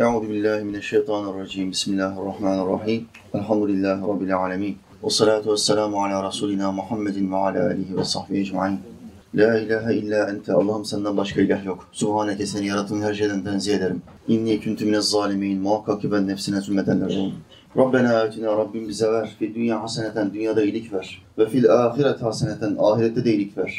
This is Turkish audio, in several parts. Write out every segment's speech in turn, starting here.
Euzu billahi mineşşeytanirracim. Bismillahirrahmanirrahim. Elhamdülillahi rabbil alamin. Ve salatu vesselamu ala rasulina Muhammedin ve ala alihi ve sahbihi ecmaîn. La ilahe illa ente. Allah'ım senden başka ilah yok. Subhaneke seni yarattığın her şeyden tenzih ederim. İnni küntü minez zalimin. Muhakkak ki ben nefsine zulmedenlerdenim. Rabbena atina Rabbim bize ver. Fi dünya haseneten dünyada iyilik ver. Ve fil ahiret haseneten ahirette de iyilik ver.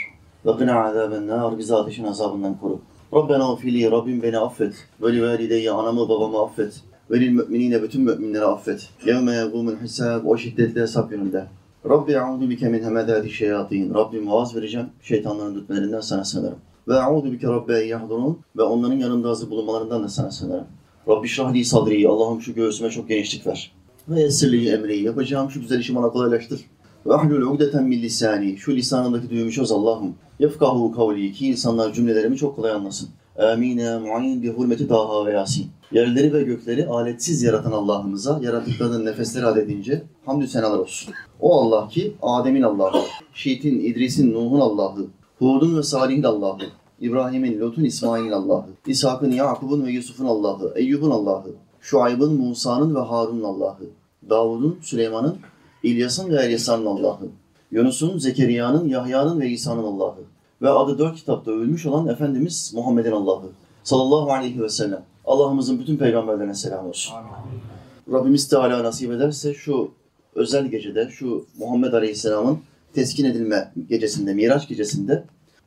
Ve gına azaben nar bizi ateşin azabından koru. Rabbena ufili Rabbim beni affet. Ve li valideyye anamı babamı affet. Ve lil müminine bütün müminleri affet. Yevme yegumul hisab o şiddetli hesap gününde. Rabbi e'udu bike min hemedati şeyatin. Rabbim vaaz vereceğim. Şeytanların dürtmelerinden sana sığınırım. Ve e'udu bike rabbi yahdurun. Ve onların yanında hazır bulunmalarından da sana sığınırım. Rabbi şrahli sadri. Allah'ım şu göğsüme çok genişlik ver. Ve yessirli emri. Yapacağım şu güzel işi bana kolaylaştır. Ve ahlul ugdeten min. Şu lisanındaki düğümü çöz Allah'ım. Yefkahu kavli. Ki insanlar cümlelerimi çok kolay anlasın. Amine mu'in bi hurmeti daha ve yasin. Yerleri ve gökleri aletsiz yaratan Allah'ımıza yarattıklarının nefesleri adedince hamdü senalar olsun. O Allah ki Adem'in Allah'ı, Şiit'in, İdris'in, Nuh'un Allah'ı, Hud'un ve Salih'in Allah'ı, İbrahim'in, Lut'un, İsmail'in Allah'ı, İshak'ın, Yakub'un ve Yusuf'un Allah'ı, Eyyub'un Allah'ı, Şuayb'ın, Musa'nın ve Harun'un Allah'ı, Davud'un, Süleyman'ın, İlyas'ın ve Elyasa'nın Allah'ı, Yunus'un, Zekeriya'nın, Yahya'nın ve İsa'nın Allah'ı ve adı dört kitapta ölmüş olan Efendimiz Muhammed'in Allah'ı sallallahu aleyhi ve sellem. Allah'ımızın bütün peygamberlerine selam olsun. Rabbimiz Teala nasip ederse şu özel gecede, şu Muhammed Aleyhisselam'ın teskin edilme gecesinde, Miraç gecesinde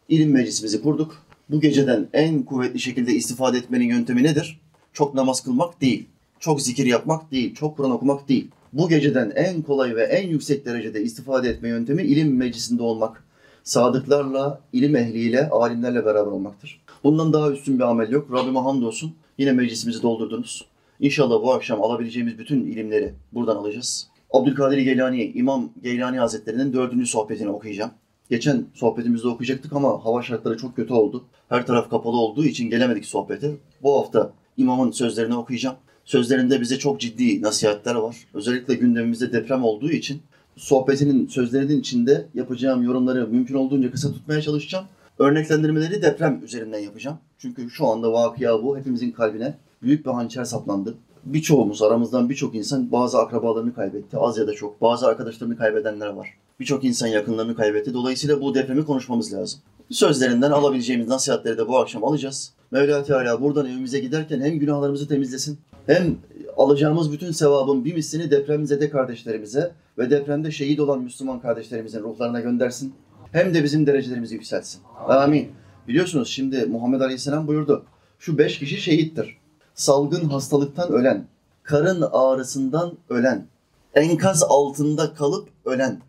ilim meclisimizi kurduk. Bu geceden en kuvvetli şekilde istifade etmenin yöntemi nedir? Çok namaz kılmak değil, çok zikir yapmak değil, çok Kur'an okumak değil. Bu geceden en kolay ve en yüksek derecede istifade etme yöntemi ilim meclisinde olmak. Sadıklarla, ilim ehliyle, alimlerle beraber olmaktır. Bundan daha üstün bir amel yok. Rabbime hamdolsun. Yine meclisimizi doldurdunuz. İnşallah bu akşam alabileceğimiz bütün ilimleri buradan alacağız. Abdülkadir Geylani, İmam Geylani Hazretleri'nin dördüncü sohbetini okuyacağım. Geçen sohbetimizde okuyacaktık ama hava şartları çok kötü oldu. Her taraf kapalı olduğu için gelemedik sohbete. Bu hafta imamın sözlerini okuyacağım. Sözlerinde bize çok ciddi nasihatler var. Özellikle gündemimizde deprem olduğu için sohbetinin sözlerinin içinde yapacağım yorumları mümkün olduğunca kısa tutmaya çalışacağım. Örneklendirmeleri deprem üzerinden yapacağım. Çünkü şu anda vakıya bu. Hepimizin kalbine büyük bir hançer saplandı. Birçoğumuz, aramızdan birçok insan bazı akrabalarını kaybetti. Az ya da çok. Bazı arkadaşlarını kaybedenler var. Birçok insan yakınlarını kaybetti. Dolayısıyla bu depremi konuşmamız lazım. Sözlerinden alabileceğimiz nasihatleri de bu akşam alacağız. Mevla Teala buradan evimize giderken hem günahlarımızı temizlesin hem alacağımız bütün sevabın bir mislini depremzede kardeşlerimize ve depremde şehit olan Müslüman kardeşlerimizin ruhlarına göndersin. Hem de bizim derecelerimizi yükseltsin. Amin. Biliyorsunuz şimdi Muhammed Aleyhisselam buyurdu. Şu beş kişi şehittir. Salgın hastalıktan ölen, karın ağrısından ölen, enkaz altında kalıp ölen,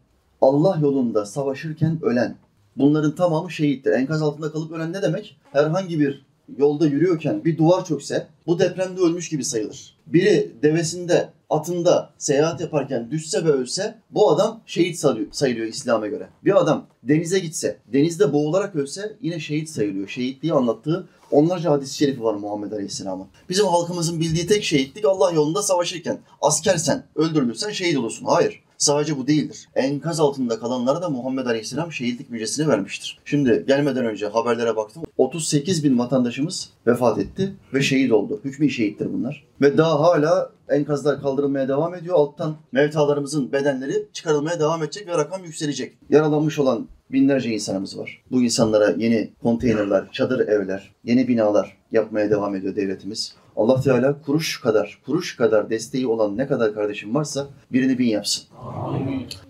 Allah yolunda savaşırken ölen. Bunların tamamı şehittir. Enkaz altında kalıp ölen ne demek? Herhangi bir yolda yürüyorken bir duvar çökse bu depremde ölmüş gibi sayılır. Biri devesinde, atında seyahat yaparken düşse ve ölse bu adam şehit sayılıyor, İslam'a göre. Bir adam denize gitse, denizde boğularak ölse yine şehit sayılıyor. Şehitliği anlattığı onlarca hadis-i şerifi var Muhammed Aleyhisselam'ın. Bizim halkımızın bildiği tek şehitlik Allah yolunda savaşırken. Askersen, öldürülürsen şehit olursun. Hayır. Sadece bu değildir. Enkaz altında kalanlara da Muhammed Aleyhisselam şehitlik müjdesini vermiştir. Şimdi gelmeden önce haberlere baktım. 38 bin vatandaşımız vefat etti ve şehit oldu. Hükmü şehittir bunlar. Ve daha hala enkazlar kaldırılmaya devam ediyor. Alttan mevtalarımızın bedenleri çıkarılmaya devam edecek ve rakam yükselecek. Yaralanmış olan binlerce insanımız var. Bu insanlara yeni konteynerler, çadır evler, yeni binalar yapmaya devam ediyor devletimiz. Allah Teala kuruş kadar, kuruş kadar desteği olan ne kadar kardeşim varsa birini bin yapsın.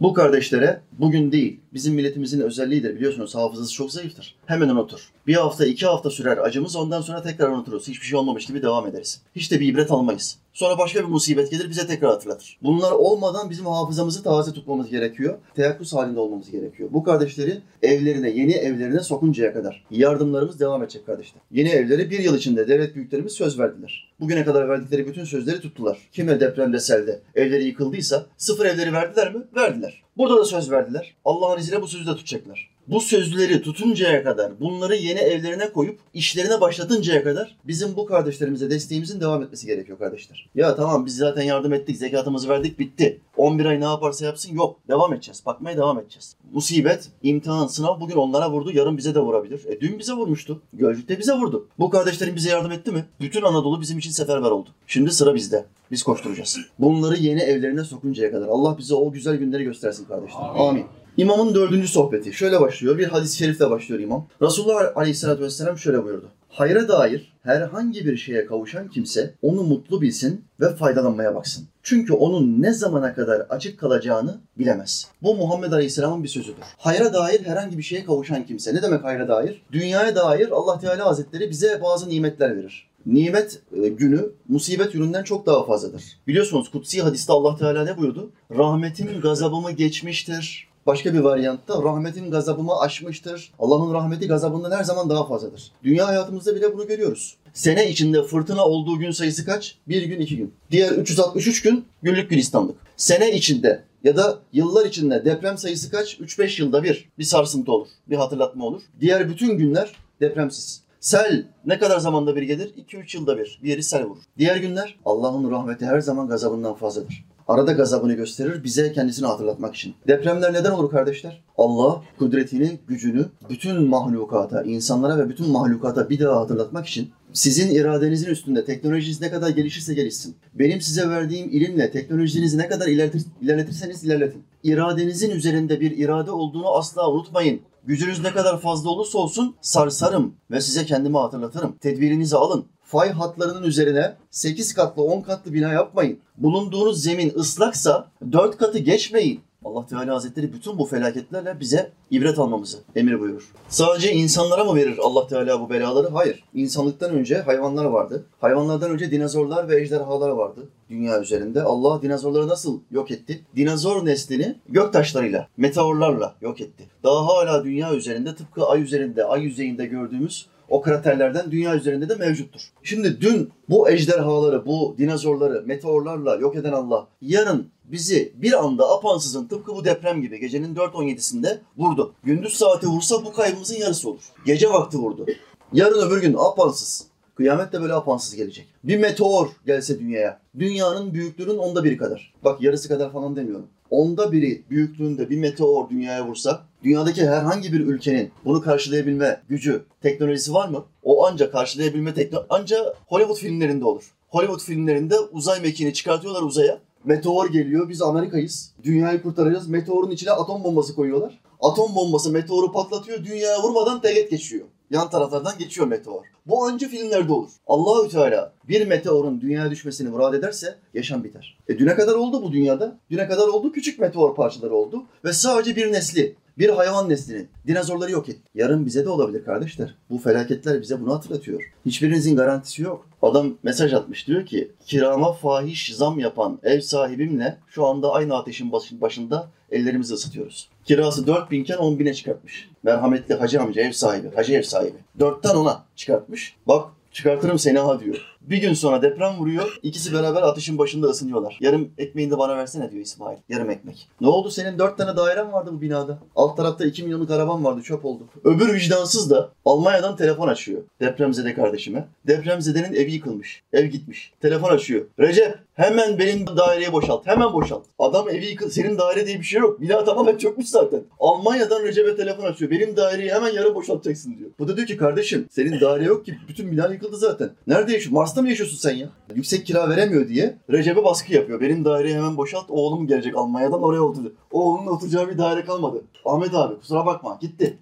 Bu kardeşlere bugün değil, bizim milletimizin özelliğidir biliyorsunuz hafızası çok zayıftır. Hemen unutur. Bir hafta, iki hafta sürer acımız ondan sonra tekrar unuturuz. Hiçbir şey olmamış gibi devam ederiz. Hiç de bir ibret almayız. Sonra başka bir musibet gelir bize tekrar hatırlatır. Bunlar olmadan bizim hafızamızı taze tutmamız gerekiyor. Teyakkuz halinde olmamız gerekiyor. Bu kardeşleri evlerine, yeni evlerine sokuncaya kadar yardımlarımız devam edecek kardeşler. Yeni evleri bir yıl içinde devlet büyüklerimiz söz verdiler. Bugüne kadar verdikleri bütün sözleri tuttular. Kime depremde, selde evleri yıkıldıysa sıfır evleri verdiler mi? Verdiler. Burada da söz verdiler. Allah'ın izniyle bu sözü de tutacaklar. Bu sözleri tutuncaya kadar, bunları yeni evlerine koyup işlerine başlatıncaya kadar bizim bu kardeşlerimize desteğimizin devam etmesi gerekiyor kardeşler. Ya tamam biz zaten yardım ettik, zekatımızı verdik, bitti. 11 ay ne yaparsa yapsın yok. Devam edeceğiz. Bakmaya devam edeceğiz. Musibet, imtihan, sınav bugün onlara vurdu, yarın bize de vurabilir. E dün bize vurmuştu. Gölcük'te bize vurdu. Bu kardeşlerim bize yardım etti mi? Bütün Anadolu bizim için seferber oldu. Şimdi sıra bizde. Biz koşturacağız. Bunları yeni evlerine sokuncaya kadar Allah bize o güzel günleri göstersin kardeşler. Amin. İmamın dördüncü sohbeti. Şöyle başlıyor. Bir hadis-i şerifle başlıyor imam. Resulullah Aleyhisselatü Vesselam şöyle buyurdu. Hayra dair herhangi bir şeye kavuşan kimse onu mutlu bilsin ve faydalanmaya baksın. Çünkü onun ne zamana kadar açık kalacağını bilemez. Bu Muhammed Aleyhisselam'ın bir sözüdür. Hayra dair herhangi bir şeye kavuşan kimse. Ne demek hayra dair? Dünyaya dair Allah Teala Hazretleri bize bazı nimetler verir. Nimet e, günü musibet yönünden çok daha fazladır. Biliyorsunuz kutsi hadiste Allah Teala ne buyurdu? Rahmetim gazabımı geçmiştir. Başka bir varyantta rahmetin gazabımı aşmıştır. Allah'ın rahmeti gazabından her zaman daha fazladır. Dünya hayatımızda bile bunu görüyoruz. Sene içinde fırtına olduğu gün sayısı kaç? Bir gün, iki gün. Diğer 363 gün günlük gülistanlık. Sene içinde ya da yıllar içinde deprem sayısı kaç? 3-5 yılda bir bir sarsıntı olur, bir hatırlatma olur. Diğer bütün günler depremsiz. Sel ne kadar zamanda bir gelir? 2-3 yılda bir. Bir yeri sel vurur. Diğer günler Allah'ın rahmeti her zaman gazabından fazladır. Arada gazabını gösterir bize kendisini hatırlatmak için. Depremler neden olur kardeşler? Allah kudretini, gücünü bütün mahlukata, insanlara ve bütün mahlukata bir daha hatırlatmak için sizin iradenizin üstünde teknolojiniz ne kadar gelişirse gelişsin. Benim size verdiğim ilimle teknolojinizi ne kadar ilerletir, ilerletirseniz ilerletin. İradenizin üzerinde bir irade olduğunu asla unutmayın. Gücünüz ne kadar fazla olursa olsun sarsarım ve size kendimi hatırlatırım. Tedbirinizi alın. Fay hatlarının üzerine 8 katlı 10 katlı bina yapmayın. Bulunduğunuz zemin ıslaksa 4 katı geçmeyin. Allah Teala Hazretleri bütün bu felaketlerle bize ibret almamızı emir buyurur. Sadece insanlara mı verir Allah Teala bu belaları? Hayır. İnsanlıktan önce hayvanlar vardı. Hayvanlardan önce dinozorlar ve ejderhalar vardı dünya üzerinde. Allah dinozorları nasıl yok etti? Dinozor neslini göktaşlarıyla, meteorlarla yok etti. Daha hala dünya üzerinde tıpkı ay üzerinde, ay yüzeyinde gördüğümüz o kraterlerden dünya üzerinde de mevcuttur. Şimdi dün bu ejderhaları, bu dinozorları meteorlarla yok eden Allah yarın bizi bir anda apansızın tıpkı bu deprem gibi gecenin 4.17'sinde vurdu. Gündüz saati vursa bu kaybımızın yarısı olur. Gece vakti vurdu. Yarın öbür gün apansız. Kıyamet de böyle apansız gelecek. Bir meteor gelse dünyaya. Dünyanın büyüklüğünün onda biri kadar. Bak yarısı kadar falan demiyorum. Onda biri büyüklüğünde bir meteor dünyaya vursa dünyadaki herhangi bir ülkenin bunu karşılayabilme gücü, teknolojisi var mı? O ancak karşılayabilme teknolojisi ancak Hollywood filmlerinde olur. Hollywood filmlerinde uzay mekiğini çıkartıyorlar uzaya. Meteor geliyor, biz Amerika'yız. Dünyayı kurtaracağız. Meteorun içine atom bombası koyuyorlar. Atom bombası meteoru patlatıyor, dünyaya vurmadan teğet geçiyor. Yan taraflardan geçiyor meteor. Bu anca filmlerde olur. Allahü Teala bir meteorun dünyaya düşmesini murad ederse yaşam biter. E düne kadar oldu bu dünyada. Düne kadar oldu küçük meteor parçaları oldu ve sadece bir nesli bir hayvan neslinin dinozorları yok etti. Yarın bize de olabilir kardeşler. Bu felaketler bize bunu hatırlatıyor. Hiçbirinizin garantisi yok. Adam mesaj atmış diyor ki kirama fahiş zam yapan ev sahibimle şu anda aynı ateşin başında ellerimizi ısıtıyoruz. Kirası 4000 iken 10 bine çıkartmış. Merhametli hacı amca ev sahibi, hacı ev sahibi. 4'ten 10'a çıkartmış. Bak çıkartırım seni ha diyor. Bir gün sonra deprem vuruyor. İkisi beraber ateşin başında ısınıyorlar. Yarım ekmeğini de bana versene diyor İsmail. Yarım ekmek. Ne oldu senin dört tane dairen vardı bu binada. Alt tarafta iki milyonluk araban vardı çöp oldu. Öbür vicdansız da Almanya'dan telefon açıyor. Depremzede kardeşime. Depremzedenin evi yıkılmış. Ev gitmiş. Telefon açıyor. Recep hemen benim daireyi boşalt. Hemen boşalt. Adam evi yıkıl. Senin daire diye bir şey yok. Bina tamamen çökmüş zaten. Almanya'dan Recep'e telefon açıyor. Benim daireyi hemen yarın boşaltacaksın diyor. Bu da diyor ki kardeşim senin daire yok ki. Bütün bina yıkıldı zaten. Nerede yaşıyorsun? Mars'ta mı yaşıyorsun sen ya? Yüksek kira veremiyor diye Recep'e baskı yapıyor. Benim daireyi hemen boşalt. Oğlum gelecek Almanya'dan oraya oturdu. Oğlunun oturacağı bir daire kalmadı. Ahmet abi kusura bakma gitti.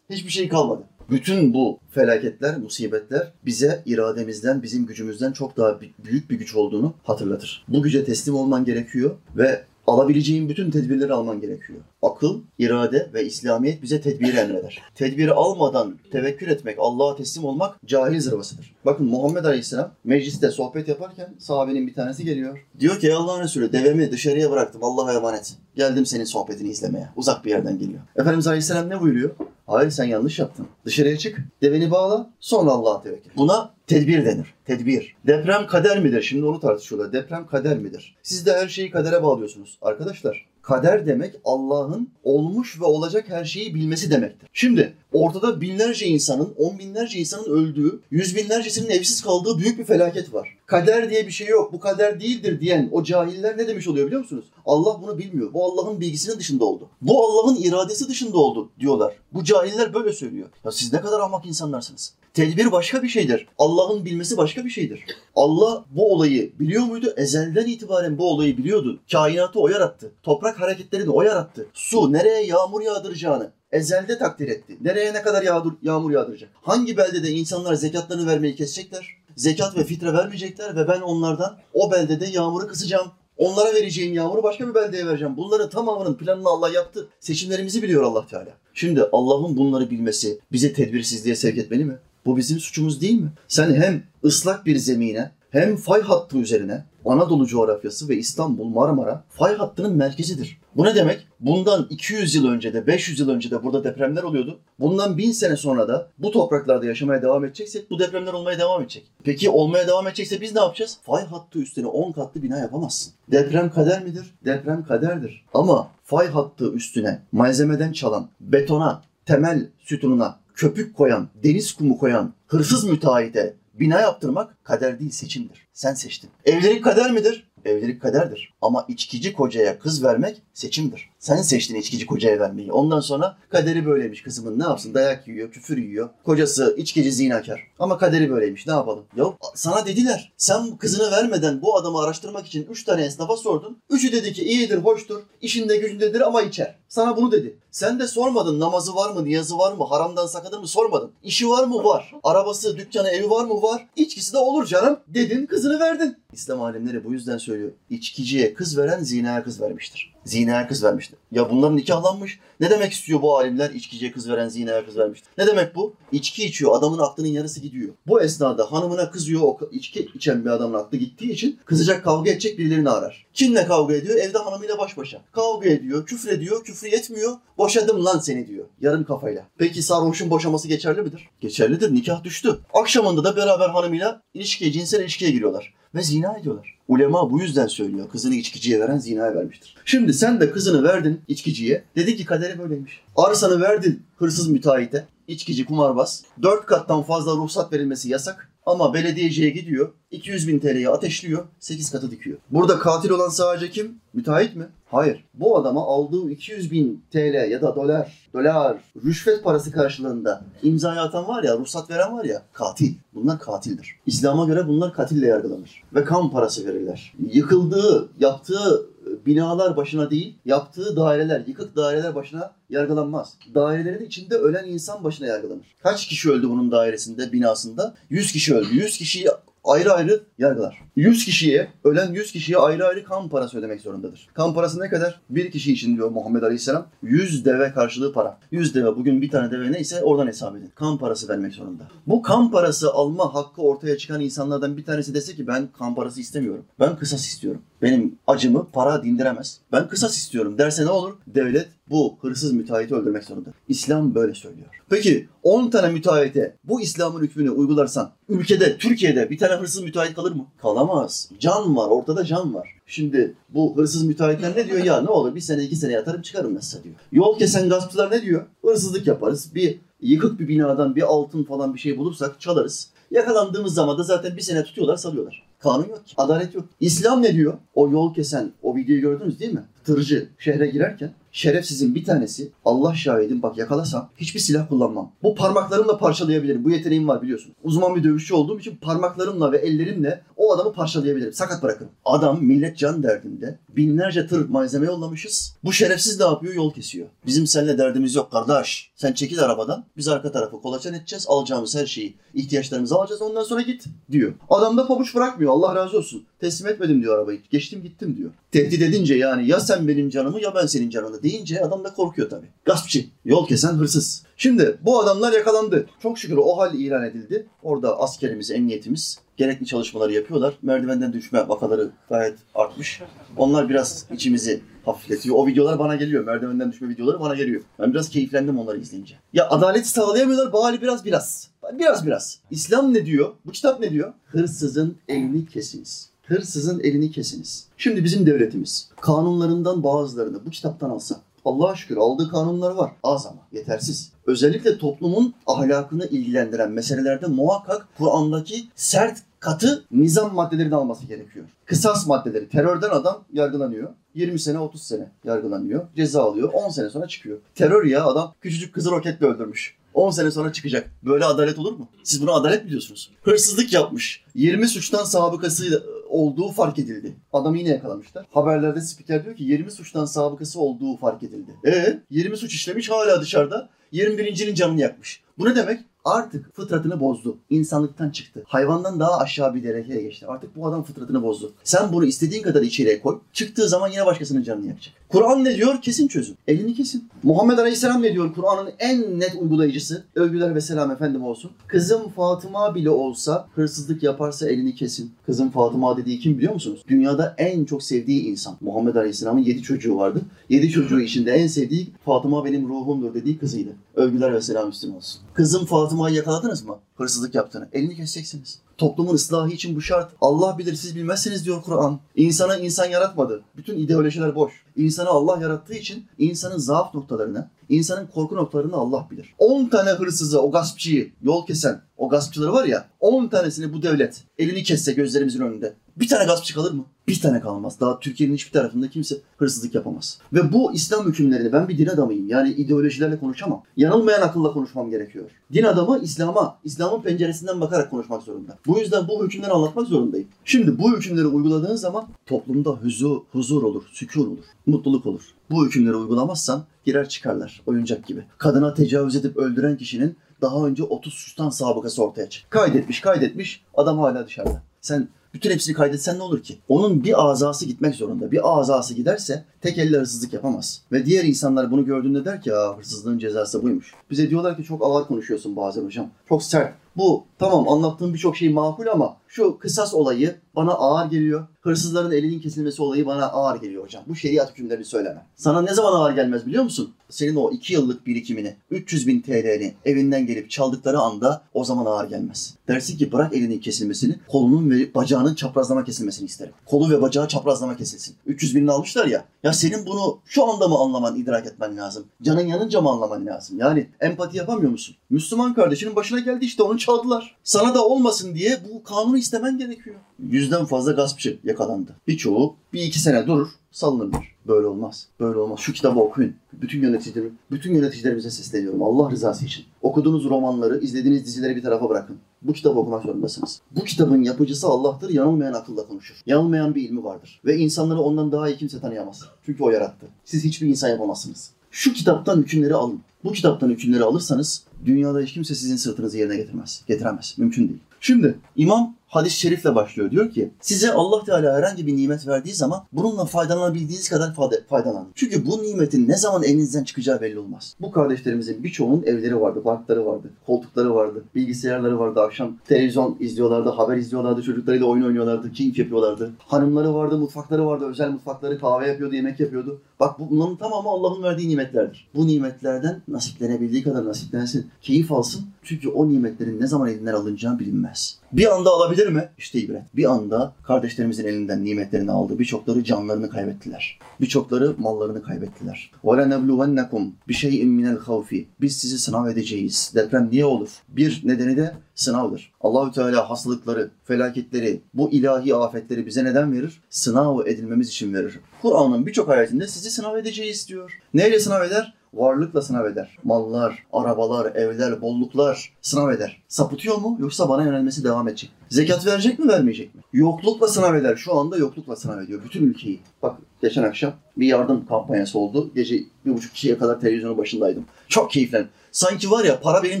Hiçbir şey kalmadı. Bütün bu felaketler, musibetler bize irademizden, bizim gücümüzden çok daha büyük bir güç olduğunu hatırlatır. Bu güce teslim olman gerekiyor ve alabileceğin bütün tedbirleri alman gerekiyor. Akıl, irade ve İslamiyet bize tedbiri emreder. Tedbiri almadan tevekkül etmek, Allah'a teslim olmak cahil zırvasıdır. Bakın Muhammed Aleyhisselam mecliste sohbet yaparken sahabenin bir tanesi geliyor. Diyor ki Allah'ın Resulü devemi dışarıya bıraktım Allah'a emanet. Geldim senin sohbetini izlemeye. Uzak bir yerden geliyor. Efendimiz Aleyhisselam ne buyuruyor? Hayır sen yanlış yaptın. Dışarıya çık, deveni bağla, sonra Allah'a tevekkül. Buna tedbir denir. Tedbir. Deprem kader midir? Şimdi onu tartışıyorlar. Deprem kader midir? Siz de her şeyi kadere bağlıyorsunuz. Arkadaşlar Kader demek Allah'ın olmuş ve olacak her şeyi bilmesi demektir. Şimdi ortada binlerce insanın, on binlerce insanın öldüğü, yüz binlercesinin evsiz kaldığı büyük bir felaket var. Kader diye bir şey yok, bu kader değildir diyen o cahiller ne demiş oluyor biliyor musunuz? Allah bunu bilmiyor. Bu Allah'ın bilgisinin dışında oldu. Bu Allah'ın iradesi dışında oldu diyorlar. Bu cahiller böyle söylüyor. Ya siz ne kadar ahmak insanlarsınız. Tedbir başka bir şeydir. Allah'ın bilmesi başka bir şeydir. Allah bu olayı biliyor muydu? Ezelden itibaren bu olayı biliyordu. Kainatı o yarattı. Toprak hareketlerini o yarattı. Su nereye yağmur yağdıracağını ezelde takdir etti. Nereye ne kadar yağdur, yağmur yağdıracak? Hangi beldede insanlar zekatlarını vermeyi kesecekler? Zekat ve fitre vermeyecekler ve ben onlardan o beldede yağmuru kısacağım. Onlara vereceğim yağmuru başka bir beldeye vereceğim. Bunların tamamının planını Allah yaptı. Seçimlerimizi biliyor Allah Teala. Şimdi Allah'ın bunları bilmesi bize tedbirsizliğe sevk etmeli mi? Bu bizim suçumuz değil mi? Sen hem ıslak bir zemine hem fay hattı üzerine Anadolu coğrafyası ve İstanbul, Marmara fay hattının merkezidir. Bu ne demek? Bundan 200 yıl önce de 500 yıl önce de burada depremler oluyordu. Bundan 1000 sene sonra da bu topraklarda yaşamaya devam edeceksek bu depremler olmaya devam edecek. Peki olmaya devam edecekse biz ne yapacağız? Fay hattı üstüne 10 katlı bina yapamazsın. Deprem kader midir? Deprem kaderdir. Ama fay hattı üstüne malzemeden çalan, betona, temel sütununa köpük koyan, deniz kumu koyan hırsız müteahhite bina yaptırmak kader değil seçimdir. Sen seçtin. Evlilik kader midir? Evlilik kaderdir. Ama içkici kocaya kız vermek seçimdir. Sen seçtin içkici kocaya vermeyi. Ondan sonra kaderi böyleymiş kızımın ne yapsın dayak yiyor, küfür yiyor. Kocası içkici zinakar. Ama kaderi böyleymiş ne yapalım? Ya sana dediler sen kızını vermeden bu adamı araştırmak için üç tane esnafa sordun. Üçü dedi ki iyidir, hoştur, işinde gücündedir ama içer. Sana bunu dedi. Sen de sormadın namazı var mı, niyazı var mı, haramdan sakınır mı sormadın. İşi var mı? Var. Arabası, dükkanı, evi var mı? Var. İçkisi de olur canım. Dedin kızını verdin. İslam alimleri bu yüzden söylüyor. İçkiciye kız veren zinaya kız vermiştir. Zinaya kız vermiştir. Ya bunlar nikahlanmış. Ne demek istiyor bu alimler içkiciye kız veren zinaya kız vermiştir? Ne demek bu? İçki içiyor adamın aklının yarısı gidiyor. Bu esnada hanımına kızıyor o içki içen bir adamın aklı gittiği için kızacak kavga edecek birilerini arar. Kimle kavga ediyor? Evde hanımıyla baş başa. Kavga ediyor, küfür ediyor, küfür yetmiyor. Boşadım lan seni diyor. Yarım kafayla. Peki sarhoşun boşaması geçerli midir? Geçerlidir. Nikah düştü. Akşamında da beraber hanımıyla ilişkiye, cinsel ilişkiye giriyorlar. Ve zina ediyorlar. Ulema bu yüzden söylüyor. Kızını içkiciye veren zinaya vermiştir. Şimdi sen de kızını verdin içkiciye. Dedi ki kaderi böyleymiş. Arsanı verdin hırsız müteahhite. içkici kumarbaz. Dört kattan fazla ruhsat verilmesi yasak. Ama belediyeciye gidiyor, 200 bin TL'ye ateşliyor, 8 katı dikiyor. Burada katil olan sadece kim? Müteahhit mi? Hayır. Bu adama aldığı 200 bin TL ya da dolar, dolar, rüşvet parası karşılığında imzayı atan var ya, ruhsat veren var ya, katil. Bunlar katildir. İslam'a göre bunlar katille yargılanır. Ve kan parası verirler. Yıkıldığı, yaptığı binalar başına değil, yaptığı daireler, yıkık daireler başına yargılanmaz. Dairelerin içinde ölen insan başına yargılanır. Kaç kişi öldü bunun dairesinde, binasında? 100 kişi öldü. 100 kişiyi ayrı ayrı yargılar. 100 kişiye, ölen 100 kişiye ayrı ayrı kan parası ödemek zorundadır. Kan parası ne kadar? Bir kişi için diyor Muhammed Aleyhisselam 100 deve karşılığı para. 100 deve bugün bir tane deve neyse oradan hesap edin. Kan parası vermek zorunda. Bu kan parası alma hakkı ortaya çıkan insanlardan bir tanesi dese ki ben kan parası istemiyorum. Ben kısas istiyorum. Benim acımı para dindiremez. Ben kısas istiyorum derse ne olur? Devlet bu hırsız müteahhiti öldürmek zorunda. İslam böyle söylüyor. Peki 10 tane müteahhite bu İslam'ın hükmünü uygularsan ülkede, Türkiye'de bir tane hırsız müteahhit kalır mı? Kalamaz. Can var, ortada can var. Şimdi bu hırsız müteahhitler ne diyor? Ya ne olur bir sene iki sene yatarım çıkarım mesela diyor. Yol kesen gaspçılar ne diyor? Hırsızlık yaparız. Bir yıkık bir binadan bir altın falan bir şey bulursak çalarız. Yakalandığımız zaman da zaten bir sene tutuyorlar salıyorlar. Kanun yok ki. Adalet yok. İslam ne diyor? O yol kesen o videoyu gördünüz değil mi? Tırcı şehre girerken şerefsizin bir tanesi Allah şahidim bak yakalasam hiçbir silah kullanmam. Bu parmaklarımla parçalayabilirim. Bu yeteneğim var biliyorsun. Uzman bir dövüşçü olduğum için parmaklarımla ve ellerimle o adamı parçalayabilirim. Sakat bırakırım. Adam millet can derdinde. Binlerce tır malzeme yollamışız. Bu şerefsiz ne yapıyor? Yol kesiyor. Bizim seninle derdimiz yok kardeş. Sen çekil arabadan. Biz arka tarafı kolaçan edeceğiz. Alacağımız her şeyi, ihtiyaçlarımızı alacağız. Ondan sonra git diyor. Adam da pabuç bırakmıyor. Allah razı olsun. Teslim etmedim diyor arabayı. Geçtim gittim diyor. Tehdit edince yani ya sen benim canımı ya ben senin canını deyince adam da korkuyor tabii. Gaspçı, yol kesen hırsız. Şimdi bu adamlar yakalandı. Çok şükür o hal ilan edildi. Orada askerimiz, emniyetimiz gerekli çalışmaları yapıyorlar. Merdivenden düşme vakaları gayet artmış. Onlar biraz içimizi hafifletiyor. O videolar bana geliyor. Merdivenden düşme videoları bana geliyor. Ben biraz keyiflendim onları izleyince. Ya adaleti sağlayamıyorlar bari biraz biraz. Biraz biraz. İslam ne diyor? Bu kitap ne diyor? Hırsızın elini kesiniz. Hırsızın elini kesiniz. Şimdi bizim devletimiz kanunlarından bazılarını bu kitaptan alsa Allah'a şükür aldığı kanunlar var. Az ama yetersiz. Özellikle toplumun ahlakını ilgilendiren meselelerde muhakkak Kur'an'daki sert katı nizam maddelerini alması gerekiyor. Kısas maddeleri. Terörden adam yargılanıyor. 20 sene 30 sene yargılanıyor. Ceza alıyor. 10 sene sonra çıkıyor. Terör ya adam küçücük kızı roketle öldürmüş. 10 sene sonra çıkacak. Böyle adalet olur mu? Siz buna adalet mi diyorsunuz? Hırsızlık yapmış. 20 suçtan sabıkası olduğu fark edildi. Adamı yine yakalamışlar. Haberlerde spiker diyor ki 20 suçtan sabıkası olduğu fark edildi. E 20 suç işlemiş hala dışarıda. 21.'nin canını yakmış. Bu ne demek? Artık fıtratını bozdu. İnsanlıktan çıktı. Hayvandan daha aşağı bir dereceye geçti. Artık bu adam fıtratını bozdu. Sen bunu istediğin kadar içeriye koy. Çıktığı zaman yine başkasının canını yakacak. Kur'an ne diyor? Kesin çözüm. Elini kesin. Muhammed Aleyhisselam ne diyor? Kur'an'ın en net uygulayıcısı. Övgüler ve selam efendim olsun. Kızım Fatıma bile olsa hırsızlık yaparsa elini kesin. Kızım Fatıma dediği kim biliyor musunuz? Dünyada en çok sevdiği insan. Muhammed Aleyhisselam'ın yedi çocuğu vardı. Yedi çocuğu içinde en sevdiği Fatıma benim ruhumdur dediği kızıydı. Övgüler ve selam üstüne olsun. Kızım Fatıma'yı yakaladınız mı? Hırsızlık yaptığını. Elini keseceksiniz. Toplumun ıslahı için bu şart. Allah bilir siz bilmezsiniz diyor Kur'an. İnsana insan yaratmadı. Bütün ideolojiler boş. İnsanı Allah yarattığı için insanın zaaf noktalarını, insanın korku noktalarını Allah bilir. 10 tane hırsızı, o gaspçıyı, yol kesen, o gaspçıları var ya, 10 tanesini bu devlet elini kesse gözlerimizin önünde. Bir tane gaspçı kalır mı? Bir tane kalmaz. Daha Türkiye'nin hiçbir tarafında kimse hırsızlık yapamaz. Ve bu İslam hükümlerini ben bir din adamıyım. Yani ideolojilerle konuşamam. Yanılmayan akılla konuşmam gerekiyor. Din adamı İslam'a, İslam'ın penceresinden bakarak konuşmak zorunda. Bu yüzden bu hükümleri anlatmak zorundayım. Şimdi bu hükümleri uyguladığın zaman toplumda huzur, huzur olur, sükun olur, mutluluk olur. Bu hükümleri uygulamazsan girer çıkarlar oyuncak gibi. Kadına tecavüz edip öldüren kişinin daha önce 30 suçtan sabıkası ortaya çık. Kaydetmiş, kaydetmiş, adam hala dışarıda. Sen bütün hepsini kaydetsen ne olur ki? Onun bir azası gitmek zorunda. Bir azası giderse tek elle hırsızlık yapamaz. Ve diğer insanlar bunu gördüğünde der ki Aa, hırsızlığın cezası buymuş. Bize diyorlar ki çok ağır konuşuyorsun bazen hocam. Çok sert. Bu tamam anlattığım birçok şey makul ama şu kısas olayı bana ağır geliyor. Hırsızların elinin kesilmesi olayı bana ağır geliyor hocam. Bu şeriat hükümlerini söyleme. Sana ne zaman ağır gelmez biliyor musun? Senin o iki yıllık birikimini, 300 bin TL'ni evinden gelip çaldıkları anda o zaman ağır gelmez. Dersin ki bırak elinin kesilmesini, kolunun ve bacağının çaprazlama kesilmesini isterim. Kolu ve bacağı çaprazlama kesilsin. 300 binini almışlar ya. Ya senin bunu şu anda mı anlaman, idrak etmen lazım? Canın yanınca mı anlaman lazım? Yani empati yapamıyor musun? Müslüman kardeşinin başına geldi işte onu çaldılar. Sana da olmasın diye bu kanunu istemen gerekiyor. Yüzden fazla gaspçı yakalandı. Birçoğu bir iki sene durur, salınırlar. Böyle olmaz. Böyle olmaz. Şu kitabı okuyun. Bütün yöneticilerim, bütün yöneticilerimize sesleniyorum. Allah rızası için. Okuduğunuz romanları, izlediğiniz dizileri bir tarafa bırakın. Bu kitabı okumak zorundasınız. Bu kitabın yapıcısı Allah'tır. Yanılmayan akılla konuşur. Yanılmayan bir ilmi vardır. Ve insanları ondan daha iyi kimse tanıyamaz. Çünkü o yarattı. Siz hiçbir insan yapamazsınız. Şu kitaptan hükümleri alın. Bu kitaptan hükümleri alırsanız dünyada hiç kimse sizin sırtınızı yerine getirmez. Getiremez. Mümkün değil. Şimdi imam hadis-i şerifle başlıyor. Diyor ki size Allah Teala herhangi bir nimet verdiği zaman bununla faydalanabildiğiniz kadar fayda- faydalanın. Çünkü bu nimetin ne zaman elinizden çıkacağı belli olmaz. Bu kardeşlerimizin birçoğunun evleri vardı, parkları vardı, koltukları vardı, bilgisayarları vardı. Akşam televizyon izliyorlardı, haber izliyorlardı, çocuklarıyla oyun oynuyorlardı, keyif yapıyorlardı. Hanımları vardı, mutfakları vardı, özel mutfakları, kahve yapıyordu, yemek yapıyordu. Bak bunların tamamı Allah'ın verdiği nimetlerdir. Bu nimetlerden nasiplenebildiği kadar nasiplensin, keyif alsın. Çünkü o nimetlerin ne zaman elinden alınacağı bilinmez. Bir anda alabilir mi? İşte ibret. Bir anda kardeşlerimizin elinden nimetlerini aldı. Birçokları canlarını kaybettiler. Birçokları mallarını kaybettiler. وَلَنَبْلُوَنَّكُمْ بِشَيْءٍ مِنَ الْخَوْفِ Biz sizi sınav edeceğiz. Deprem niye olur? Bir nedeni de sınavdır. Allahü Teala hastalıkları, felaketleri, bu ilahi afetleri bize neden verir? Sınav edilmemiz için verir. Kur'an'ın birçok ayetinde sizi sınav edeceğiz diyor. Neyle sınav eder? Varlıkla sınav eder. Mallar, arabalar, evler, bolluklar sınav eder. Sapıtıyor mu yoksa bana yönelmesi devam edecek? Zekat verecek mi vermeyecek mi? Yoklukla sınav eder. Şu anda yoklukla sınav ediyor bütün ülkeyi. Bak geçen akşam bir yardım kampanyası oldu. Gece bir buçuk ikiye kadar televizyonun başındaydım. Çok keyiflendim. Sanki var ya para benim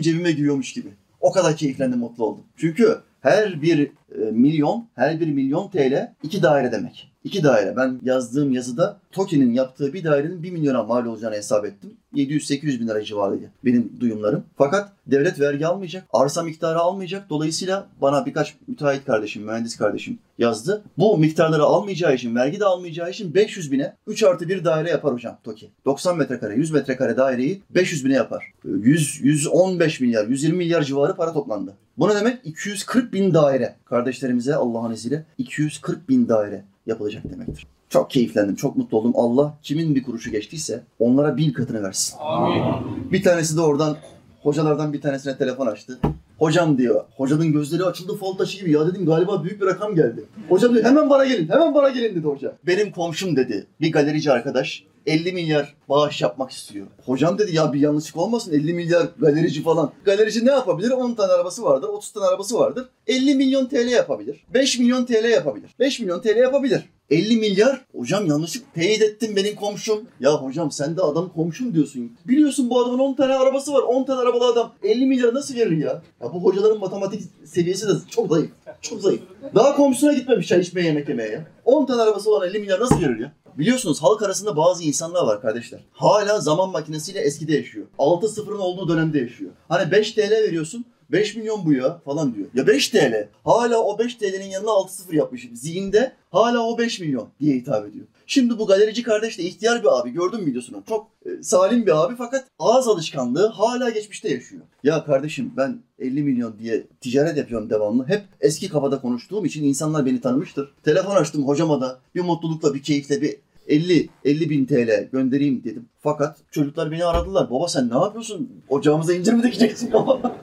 cebime giriyormuş gibi. O kadar keyiflendim, mutlu oldum. Çünkü her bir e, milyon, her bir milyon TL iki daire demek. İki daire. Ben yazdığım yazıda TOKİ'nin yaptığı bir dairenin 1 milyona mal olacağını hesap ettim. 700-800 bin lira civarıydı benim duyumlarım. Fakat devlet vergi almayacak, arsa miktarı almayacak. Dolayısıyla bana birkaç müteahhit kardeşim, mühendis kardeşim yazdı. Bu miktarları almayacağı için, vergi de almayacağı için 500 bine 3 artı 1 daire yapar hocam TOKİ. 90 metrekare, 100 metrekare daireyi 500 bine yapar. 100, 115 milyar, 120 milyar civarı para toplandı. Bu ne demek? 240 bin daire. Kardeşlerimize Allah'ın izniyle 240 bin daire yapılacak demektir. Çok keyiflendim, çok mutlu oldum. Allah kimin bir kuruşu geçtiyse onlara bin katını versin. Amin. Bir tanesi de oradan hocalardan bir tanesine telefon açtı. Hocam diyor, hocanın gözleri açıldı fal taşı gibi. Ya dedim galiba büyük bir rakam geldi. Hocam diyor hemen bana gelin, hemen bana gelin dedi hoca. Benim komşum dedi, bir galerici arkadaş 50 milyar bağış yapmak istiyor. Hocam dedi ya bir yanlışlık olmasın 50 milyar galerici falan. Galerici ne yapabilir? 10 tane arabası vardır, 30 tane arabası vardır. 50 milyon TL yapabilir. 5 milyon TL yapabilir. 5 milyon TL yapabilir. 50 milyar. Hocam yanlışlık teyit ettim benim komşum. Ya hocam sen de adam komşum diyorsun. Biliyorsun bu adamın 10 tane arabası var. 10 tane arabalı adam 50 milyar nasıl verir ya? Ya bu hocaların matematik seviyesi de çok zayıf. Çok zayıf. Daha komşusuna gitmemiş çay içmeye yemek yemeye ya. 10 tane arabası olan 50 milyar nasıl verir ya? Biliyorsunuz halk arasında bazı insanlar var kardeşler. Hala zaman makinesiyle eskide yaşıyor. 6 sıfırın olduğu dönemde yaşıyor. Hani 5 TL veriyorsun 5 milyon bu ya falan diyor. Ya 5 TL. Hala o 5 TL'nin yanına 6 sıfır yapmış. Zihinde hala o 5 milyon diye hitap ediyor. Şimdi bu galerici kardeş de ihtiyar bir abi. Gördüm videosunu. Çok e, salim bir abi fakat ağız alışkanlığı hala geçmişte yaşıyor. Ya kardeşim ben 50 milyon diye ticaret yapıyorum devamlı. Hep eski kafada konuştuğum için insanlar beni tanımıştır. Telefon açtım hocama da bir mutlulukla bir keyifle bir 50 50 bin TL göndereyim dedim. Fakat çocuklar beni aradılar. Baba sen ne yapıyorsun? Ocağımıza incir mi dikeceksin baba?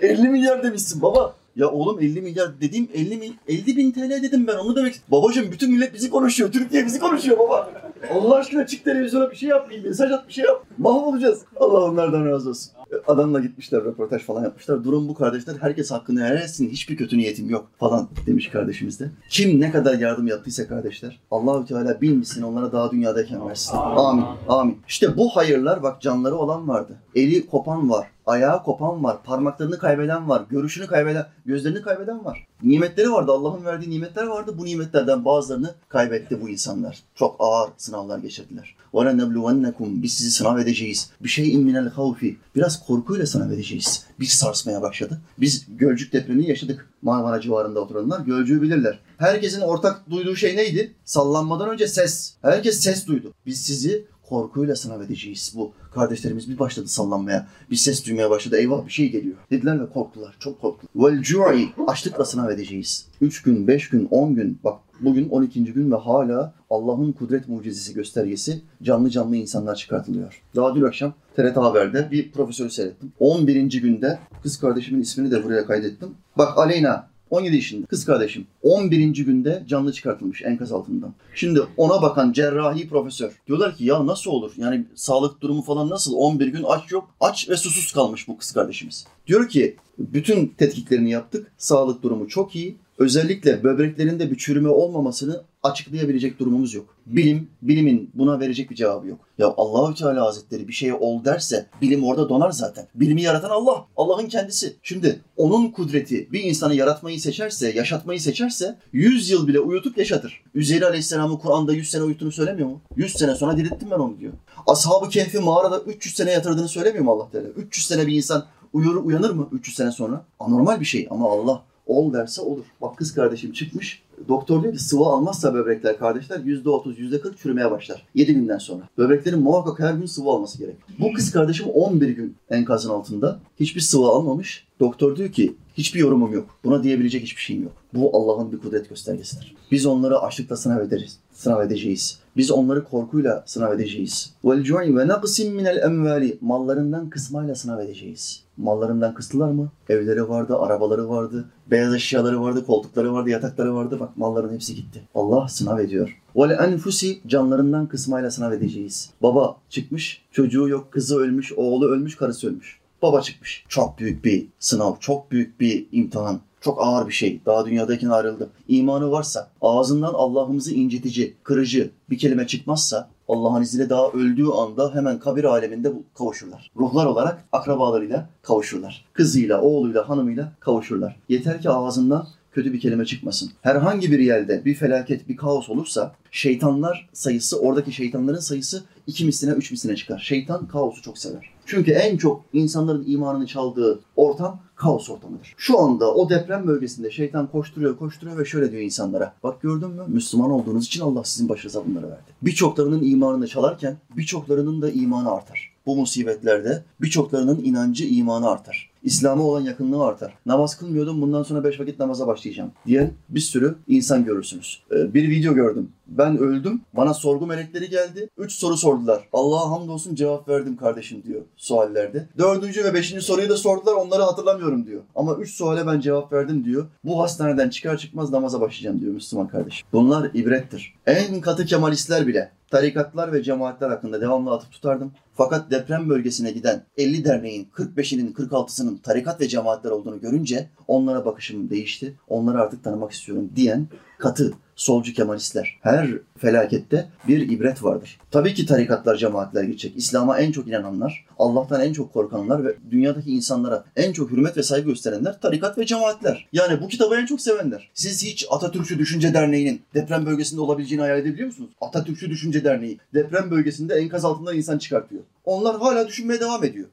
50 milyar demişsin baba. Ya oğlum 50 milyar dediğim 50 mil, 50 bin TL dedim ben onu demek. Babacım bütün millet bizi konuşuyor. Türkiye bizi konuşuyor baba. Allah aşkına çık televizyona bir şey yap. Bir mesaj at bir şey yap. Mahvolacağız. Allah onlardan razı olsun. Adamla gitmişler röportaj falan yapmışlar. Durum bu kardeşler. Herkes hakkını helal etsin. Hiçbir kötü niyetim yok falan demiş kardeşimiz de. Kim ne kadar yardım yaptıysa kardeşler. Allahü Teala bilmişsin onlara daha dünyadayken versin. Amin. Amin. İşte bu hayırlar bak canları olan vardı. Eli kopan var. Ayağı kopan var, parmaklarını kaybeden var, görüşünü kaybeden, gözlerini kaybeden var. Nimetleri vardı, Allah'ın verdiği nimetler vardı. Bu nimetlerden bazılarını kaybetti bu insanlar. Çok ağır sınavlar geçirdiler. وَلَنَبْلُوَنَّكُمْ Biz sizi sınav edeceğiz. Bir şey minel havfi. Biraz korkuyla sınav edeceğiz. Biz sarsmaya başladı. Biz Gölcük depremini yaşadık. Marmara civarında oturanlar Gölcük'ü bilirler. Herkesin ortak duyduğu şey neydi? Sallanmadan önce ses. Herkes ses duydu. Biz sizi korkuyla sınav edeceğiz. Bu kardeşlerimiz bir başladı sallanmaya. Bir ses duymaya başladı. Eyvah bir şey geliyor. Dediler ve korktular. Çok korktular. Vel cu'i. Açlıkla sınav edeceğiz. 3 gün, 5 gün, 10 gün. Bak bugün 12. gün ve hala Allah'ın kudret mucizesi göstergesi canlı canlı insanlar çıkartılıyor. Daha dün akşam TRT Haber'de bir profesörü seyrettim. 11. günde kız kardeşimin ismini de buraya kaydettim. Bak Aleyna 17 yaşında kız kardeşim 11. günde canlı çıkartılmış enkaz altından. Şimdi ona bakan cerrahi profesör diyorlar ki ya nasıl olur? Yani sağlık durumu falan nasıl? 11 gün aç yok. Aç ve susuz kalmış bu kız kardeşimiz. Diyor ki bütün tetkiklerini yaptık. Sağlık durumu çok iyi. Özellikle böbreklerinde bir çürüme olmamasını açıklayabilecek durumumuz yok. Bilim, bilimin buna verecek bir cevabı yok. Ya Allahü Teala Hazretleri bir şeye ol derse bilim orada donar zaten. Bilimi yaratan Allah, Allah'ın kendisi. Şimdi onun kudreti bir insanı yaratmayı seçerse, yaşatmayı seçerse 100 yıl bile uyutup yaşatır. Üzeyir Aleyhisselam'ı Kur'an'da 100 sene uyuttuğunu söylemiyor mu? 100 sene sonra dirilttim ben onu diyor. Ashab-ı Kehf'i mağarada 300 sene yatırdığını söylemiyor mu Allah Teala? 300 sene bir insan uyur, uyanır mı 300 sene sonra? Anormal bir şey ama Allah ol derse olur. Bak kız kardeşim çıkmış. Doktor diyor ki sıvı almazsa böbrekler kardeşler %30, %40 çürümeye başlar. 7 günden sonra. Böbreklerin muhakkak her gün sıvı alması gerek. Bu kız kardeşim 11 gün enkazın altında. Hiçbir sıvı almamış. Doktor diyor ki hiçbir yorumum yok. Buna diyebilecek hiçbir şeyim yok. Bu Allah'ın bir kudret göstergesidir. Biz onları açlıkla sınav ederiz. Sınav edeceğiz. Biz onları korkuyla sınav edeceğiz. Vel cu'i ve naqsim minel emvali. Mallarından kısmayla sınav edeceğiz. Mallarından kıstılar mı? Evleri vardı, arabaları vardı, beyaz eşyaları vardı, koltukları vardı, yatakları vardı. Bak malların hepsi gitti. Allah sınav ediyor. Ve enfusi canlarından kısmayla sınav edeceğiz. Baba çıkmış, çocuğu yok, kızı ölmüş, oğlu ölmüş, karısı ölmüş. Baba çıkmış. Çok büyük bir sınav, çok büyük bir imtihan. Çok ağır bir şey. Daha dünyadayken ayrıldı. İmanı varsa, ağzından Allah'ımızı incitici, kırıcı bir kelime çıkmazsa Allah'ın izniyle daha öldüğü anda hemen kabir aleminde kavuşurlar. Ruhlar olarak akrabalarıyla kavuşurlar. Kızıyla, oğluyla, hanımıyla kavuşurlar. Yeter ki ağzından kötü bir kelime çıkmasın. Herhangi bir yerde bir felaket, bir kaos olursa şeytanlar sayısı, oradaki şeytanların sayısı iki misline, üç misline çıkar. Şeytan kaosu çok sever. Çünkü en çok insanların imanını çaldığı ortam kaos ortamıdır. Şu anda o deprem bölgesinde şeytan koşturuyor, koşturuyor ve şöyle diyor insanlara. Bak gördün mü? Müslüman olduğunuz için Allah sizin başınıza bunları verdi. Birçoklarının imanını çalarken birçoklarının da imanı artar. Bu musibetlerde birçoklarının inancı, imanı artar. İslam'a olan yakınlığı artar. Namaz kılmıyordum bundan sonra beş vakit namaza başlayacağım diyen bir sürü insan görürsünüz. Ee, bir video gördüm. Ben öldüm. Bana sorgu melekleri geldi. Üç soru sordular. Allah'a hamdolsun cevap verdim kardeşim diyor suallerde. Dördüncü ve beşinci soruyu da sordular. Onları hatırlamıyorum diyor. Ama üç suale ben cevap verdim diyor. Bu hastaneden çıkar çıkmaz namaza başlayacağım diyor Müslüman kardeşim. Bunlar ibrettir. En katı kemalistler bile tarikatlar ve cemaatler hakkında devamlı atıp tutardım. Fakat deprem bölgesine giden 50 derneğin 45'inin 46'sının tarikat ve cemaatler olduğunu görünce onlara bakışım değişti. Onları artık tanımak istiyorum diyen katı solcu kemalistler. Her felakette bir ibret vardır. Tabii ki tarikatlar, cemaatler gidecek. İslam'a en çok inananlar, Allah'tan en çok korkanlar ve dünyadaki insanlara en çok hürmet ve saygı gösterenler tarikat ve cemaatler. Yani bu kitabı en çok sevenler. Siz hiç Atatürkçü Düşünce Derneği'nin deprem bölgesinde olabileceğini hayal edebiliyor musunuz? Atatürkçü Düşünce Derneği deprem bölgesinde enkaz altından insan çıkartıyor. Onlar hala düşünmeye devam ediyor.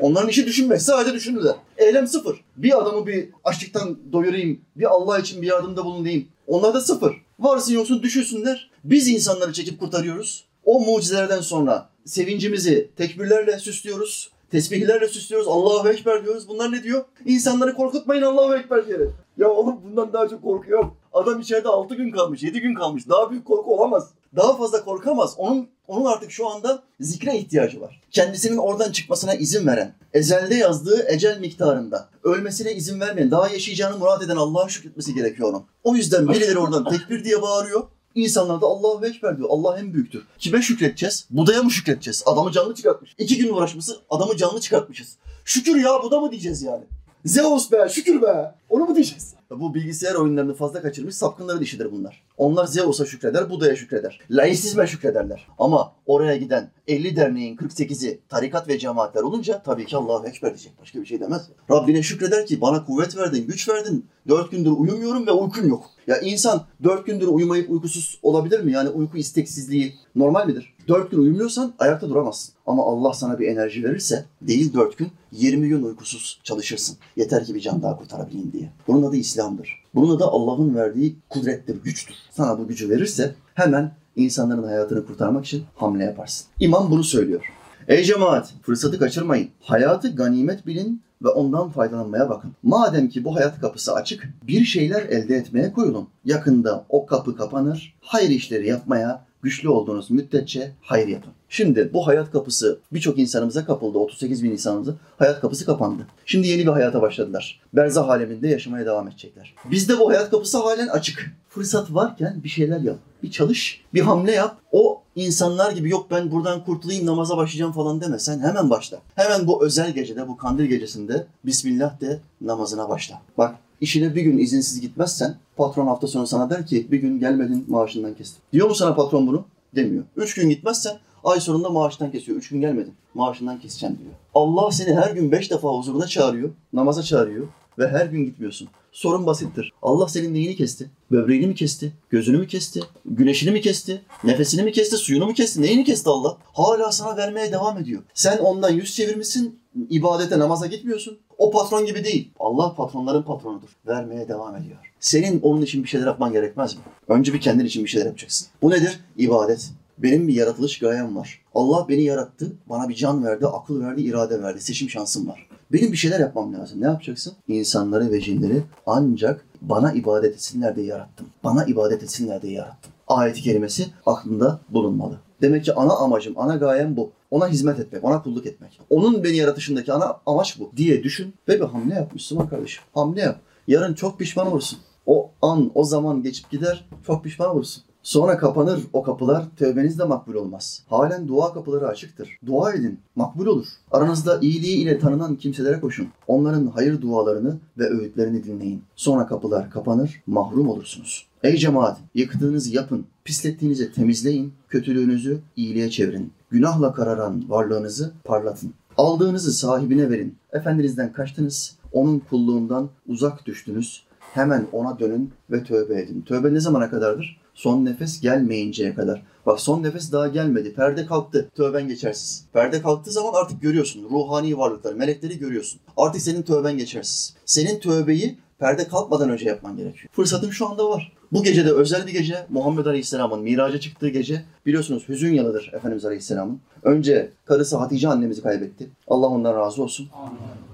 Onların işi düşünmek. Sadece düşünürler. Eylem sıfır. Bir adamı bir açlıktan doyurayım, bir Allah için bir yardımda bulunayım. Onlar da sıfır. Varsın yoksun düşürsünler. Biz insanları çekip kurtarıyoruz. O mucizelerden sonra sevincimizi tekbirlerle süslüyoruz. Tesbihlerle süslüyoruz. Allahu Ekber diyoruz. Bunlar ne diyor? İnsanları korkutmayın Allahu Ekber diyerek. Ya oğlum bundan daha çok korkuyorum. Adam içeride 6 gün kalmış, 7 gün kalmış. Daha büyük korku olamaz. Daha fazla korkamaz. Onun onun artık şu anda zikre ihtiyacı var. Kendisinin oradan çıkmasına izin veren, ezelde yazdığı ecel miktarında, ölmesine izin vermeyen, daha yaşayacağını murat eden Allah'a şükretmesi gerekiyor onun. O yüzden birileri oradan tekbir diye bağırıyor. İnsanlar da Allahu Ekber diyor. Allah en büyüktür. Kime şükredeceğiz? Budaya mı şükredeceğiz? Adamı canlı çıkartmış. İki gün uğraşması adamı canlı çıkartmışız. Şükür ya Buda mı diyeceğiz yani? Zeus be şükür be. Onu mu diyeceğiz? Bu bilgisayar oyunlarını fazla kaçırmış sapkınların işidir bunlar. Onlar Zeus'a şükreder, Buda'ya şükreder. Laisizme şükrederler. Ama oraya giden 50 derneğin 48'i tarikat ve cemaatler olunca tabii ki Allahu Ekber diyecek. Başka bir şey demez. Rabbine şükreder ki bana kuvvet verdin, güç verdin. Dört gündür uyumuyorum ve uykum yok. Ya insan dört gündür uyumayıp uykusuz olabilir mi? Yani uyku isteksizliği normal midir? Dört gün uyumuyorsan ayakta duramazsın. Ama Allah sana bir enerji verirse değil dört gün 20 gün uykusuz çalışırsın. Yeter ki bir can daha kurtarabileyim diye. Bunun adı İslam'dır. Bunun adı Allah'ın verdiği kudrettir, güçtür. Sana bu gücü verirse hemen insanların hayatını kurtarmak için hamle yaparsın. İmam bunu söylüyor. Ey cemaat fırsatı kaçırmayın. Hayatı ganimet bilin ve ondan faydalanmaya bakın. Madem ki bu hayat kapısı açık, bir şeyler elde etmeye koyulun. Yakında o kapı kapanır, hayır işleri yapmaya güçlü olduğunuz müddetçe hayır yapın. Şimdi bu hayat kapısı birçok insanımıza kapıldı. 38 bin insanımıza hayat kapısı kapandı. Şimdi yeni bir hayata başladılar. Berzah aleminde yaşamaya devam edecekler. Bizde bu hayat kapısı halen açık. Fırsat varken bir şeyler yap. Bir çalış, bir hamle yap. O insanlar gibi yok ben buradan kurtulayım namaza başlayacağım falan deme. Sen hemen başla. Hemen bu özel gecede, bu kandil gecesinde Bismillah de namazına başla. Bak işine bir gün izinsiz gitmezsen patron hafta sonu sana der ki bir gün gelmedin maaşından kestim. Diyor mu sana patron bunu? Demiyor. Üç gün gitmezsen ay sonunda maaştan kesiyor. Üç gün gelmedin maaşından keseceğim diyor. Allah seni her gün beş defa huzuruna çağırıyor, namaza çağırıyor ve her gün gitmiyorsun. Sorun basittir. Allah senin neyini kesti? Böbreğini mi kesti? Gözünü mü kesti? Güneşini mi kesti? Nefesini mi kesti? Suyunu mu kesti? Neyini kesti Allah? Hala sana vermeye devam ediyor. Sen ondan yüz çevirmişsin, ibadete, namaza gitmiyorsun. O patron gibi değil. Allah patronların patronudur. Vermeye devam ediyor. Senin onun için bir şeyler yapman gerekmez mi? Önce bir kendin için bir şeyler yapacaksın. Bu nedir? İbadet. Benim bir yaratılış gayem var. Allah beni yarattı, bana bir can verdi, akıl verdi, irade verdi, seçim şansım var. Benim bir şeyler yapmam lazım. Ne yapacaksın? İnsanları ve cinleri ancak bana ibadet etsinler diye yarattım. Bana ibadet etsinler diye yarattım. Ayet-i kerimesi aklında bulunmalı. Demek ki ana amacım, ana gayem bu. Ona hizmet etmek, ona kulluk etmek. Onun beni yaratışındaki ana amaç bu diye düşün ve bir hamle yap Müslüman kardeşim. Hamle yap. Yarın çok pişman olursun. O an, o zaman geçip gider, çok pişman olursun. Sonra kapanır o kapılar, tövbeniz de makbul olmaz. Halen dua kapıları açıktır. Dua edin, makbul olur. Aranızda iyiliği ile tanınan kimselere koşun. Onların hayır dualarını ve öğütlerini dinleyin. Sonra kapılar kapanır, mahrum olursunuz. Ey cemaat, yıktığınızı yapın, pislettiğinizi temizleyin, kötülüğünüzü iyiliğe çevirin. Günahla kararan varlığınızı parlatın. Aldığınızı sahibine verin. Efendinizden kaçtınız, onun kulluğundan uzak düştünüz. Hemen ona dönün ve tövbe edin. Tövbe ne zamana kadardır? Son nefes gelmeyinceye kadar. Bak son nefes daha gelmedi. Perde kalktı. Tövben geçersiz. Perde kalktığı zaman artık görüyorsun. Ruhani varlıkları, melekleri görüyorsun. Artık senin tövben geçersiz. Senin tövbeyi Perde kalkmadan önce yapman gerekiyor. Fırsatın şu anda var. Bu gece de özel bir gece. Muhammed Aleyhisselam'ın miraca çıktığı gece. Biliyorsunuz hüzün yanıdır Efendimiz Aleyhisselam'ın. Önce karısı Hatice annemizi kaybetti. Allah ondan razı olsun.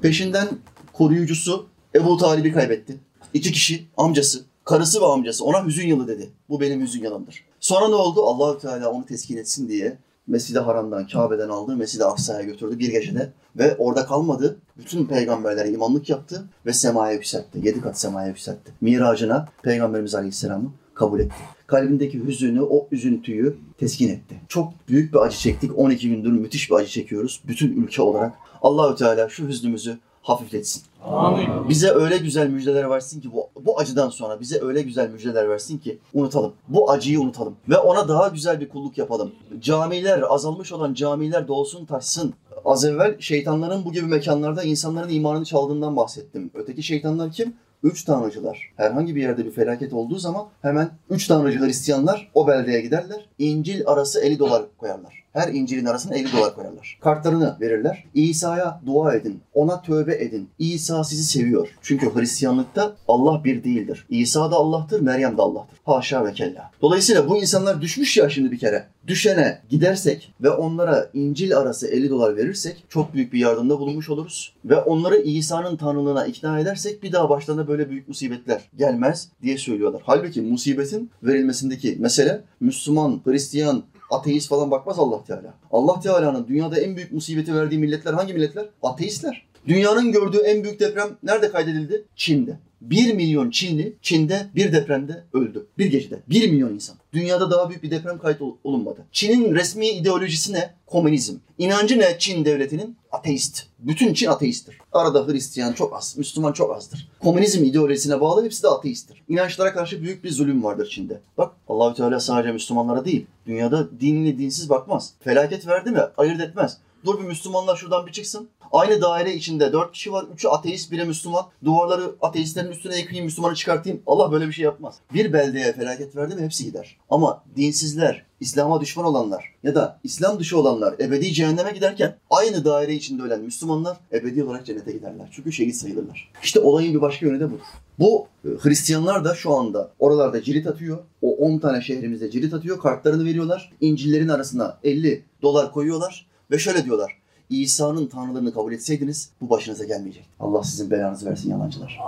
Peşinden koruyucusu Ebu Talib'i kaybetti. İki kişi, amcası, karısı ve amcası ona hüzün yılı dedi. Bu benim hüzün yılımdır. Sonra ne oldu? Allahü Teala onu teskin etsin diye Mescid-i Haram'dan, Kabe'den aldı, Mescid-i Aksa'ya götürdü bir gecede. Ve orada kalmadı. Bütün peygamberlere imanlık yaptı ve semaya yükseltti. Yedi kat semaya yükseltti. Miracına Peygamberimiz Aleyhisselam'ı kabul etti. Kalbindeki hüzünü, o üzüntüyü teskin etti. Çok büyük bir acı çektik. 12 gündür müthiş bir acı çekiyoruz. Bütün ülke olarak. Allahü Teala şu hüznümüzü hafifletsin. Amin. Bize öyle güzel müjdeler versin ki bu, bu acıdan sonra bize öyle güzel müjdeler versin ki unutalım. Bu acıyı unutalım ve ona daha güzel bir kulluk yapalım. Camiler, azalmış olan camiler dolsun taşsın. Az evvel şeytanların bu gibi mekanlarda insanların imanını çaldığından bahsettim. Öteki şeytanlar kim? Üç tanrıcılar. Herhangi bir yerde bir felaket olduğu zaman hemen üç tanrıcı Hristiyanlar o beldeye giderler. İncil arası 50 dolar koyarlar. Her İncil'in arasına 50 dolar koyarlar. Kartlarını verirler. İsa'ya dua edin. Ona tövbe edin. İsa sizi seviyor. Çünkü Hristiyanlıkta Allah bir değildir. İsa da Allah'tır, Meryem de Allah'tır. Haşa ve kella. Dolayısıyla bu insanlar düşmüş ya şimdi bir kere. Düşene gidersek ve onlara İncil arası 50 dolar verirsek çok büyük bir yardımda bulunmuş oluruz. Ve onları İsa'nın tanrılığına ikna edersek bir daha başlarına böyle büyük musibetler gelmez diye söylüyorlar. Halbuki musibetin verilmesindeki mesele Müslüman, Hristiyan, ateist falan bakmaz Allah Teala. Allah Teala'nın dünyada en büyük musibeti verdiği milletler hangi milletler? Ateistler. Dünyanın gördüğü en büyük deprem nerede kaydedildi? Çin'de. 1 milyon Çinli Çin'de bir depremde öldü. Bir gecede. 1 milyon insan. Dünyada daha büyük bir deprem kayıt ol- olunmadı. Çin'in resmi ideolojisi ne? Komünizm. İnancı ne Çin devletinin? Ateist. Bütün Çin ateisttir. Arada Hristiyan çok az, Müslüman çok azdır. Komünizm ideolojisine bağlı hepsi de ateisttir. İnançlara karşı büyük bir zulüm vardır Çin'de. Bak Allahü Teala sadece Müslümanlara değil, dünyada dinli dinsiz bakmaz. Felaket verdi mi ayırt etmez. Dur bir Müslümanlar şuradan bir çıksın. Aynı daire içinde dört kişi var. Üçü ateist, biri Müslüman. Duvarları ateistlerin üstüne yıkayayım, Müslümanı çıkartayım. Allah böyle bir şey yapmaz. Bir beldeye felaket verdi mi hepsi gider. Ama dinsizler, İslam'a düşman olanlar ya da İslam dışı olanlar ebedi cehenneme giderken aynı daire içinde ölen Müslümanlar ebedi olarak cennete giderler. Çünkü şehit sayılırlar. İşte olayın bir başka yönü de budur. Bu e, Hristiyanlar da şu anda oralarda cirit atıyor. O 10 tane şehrimizde cirit atıyor. Kartlarını veriyorlar. İncillerin arasına 50 dolar koyuyorlar. Ve şöyle diyorlar. İsa'nın tanrılığını kabul etseydiniz bu başınıza gelmeyecek. Allah sizin belanızı versin yalancılar.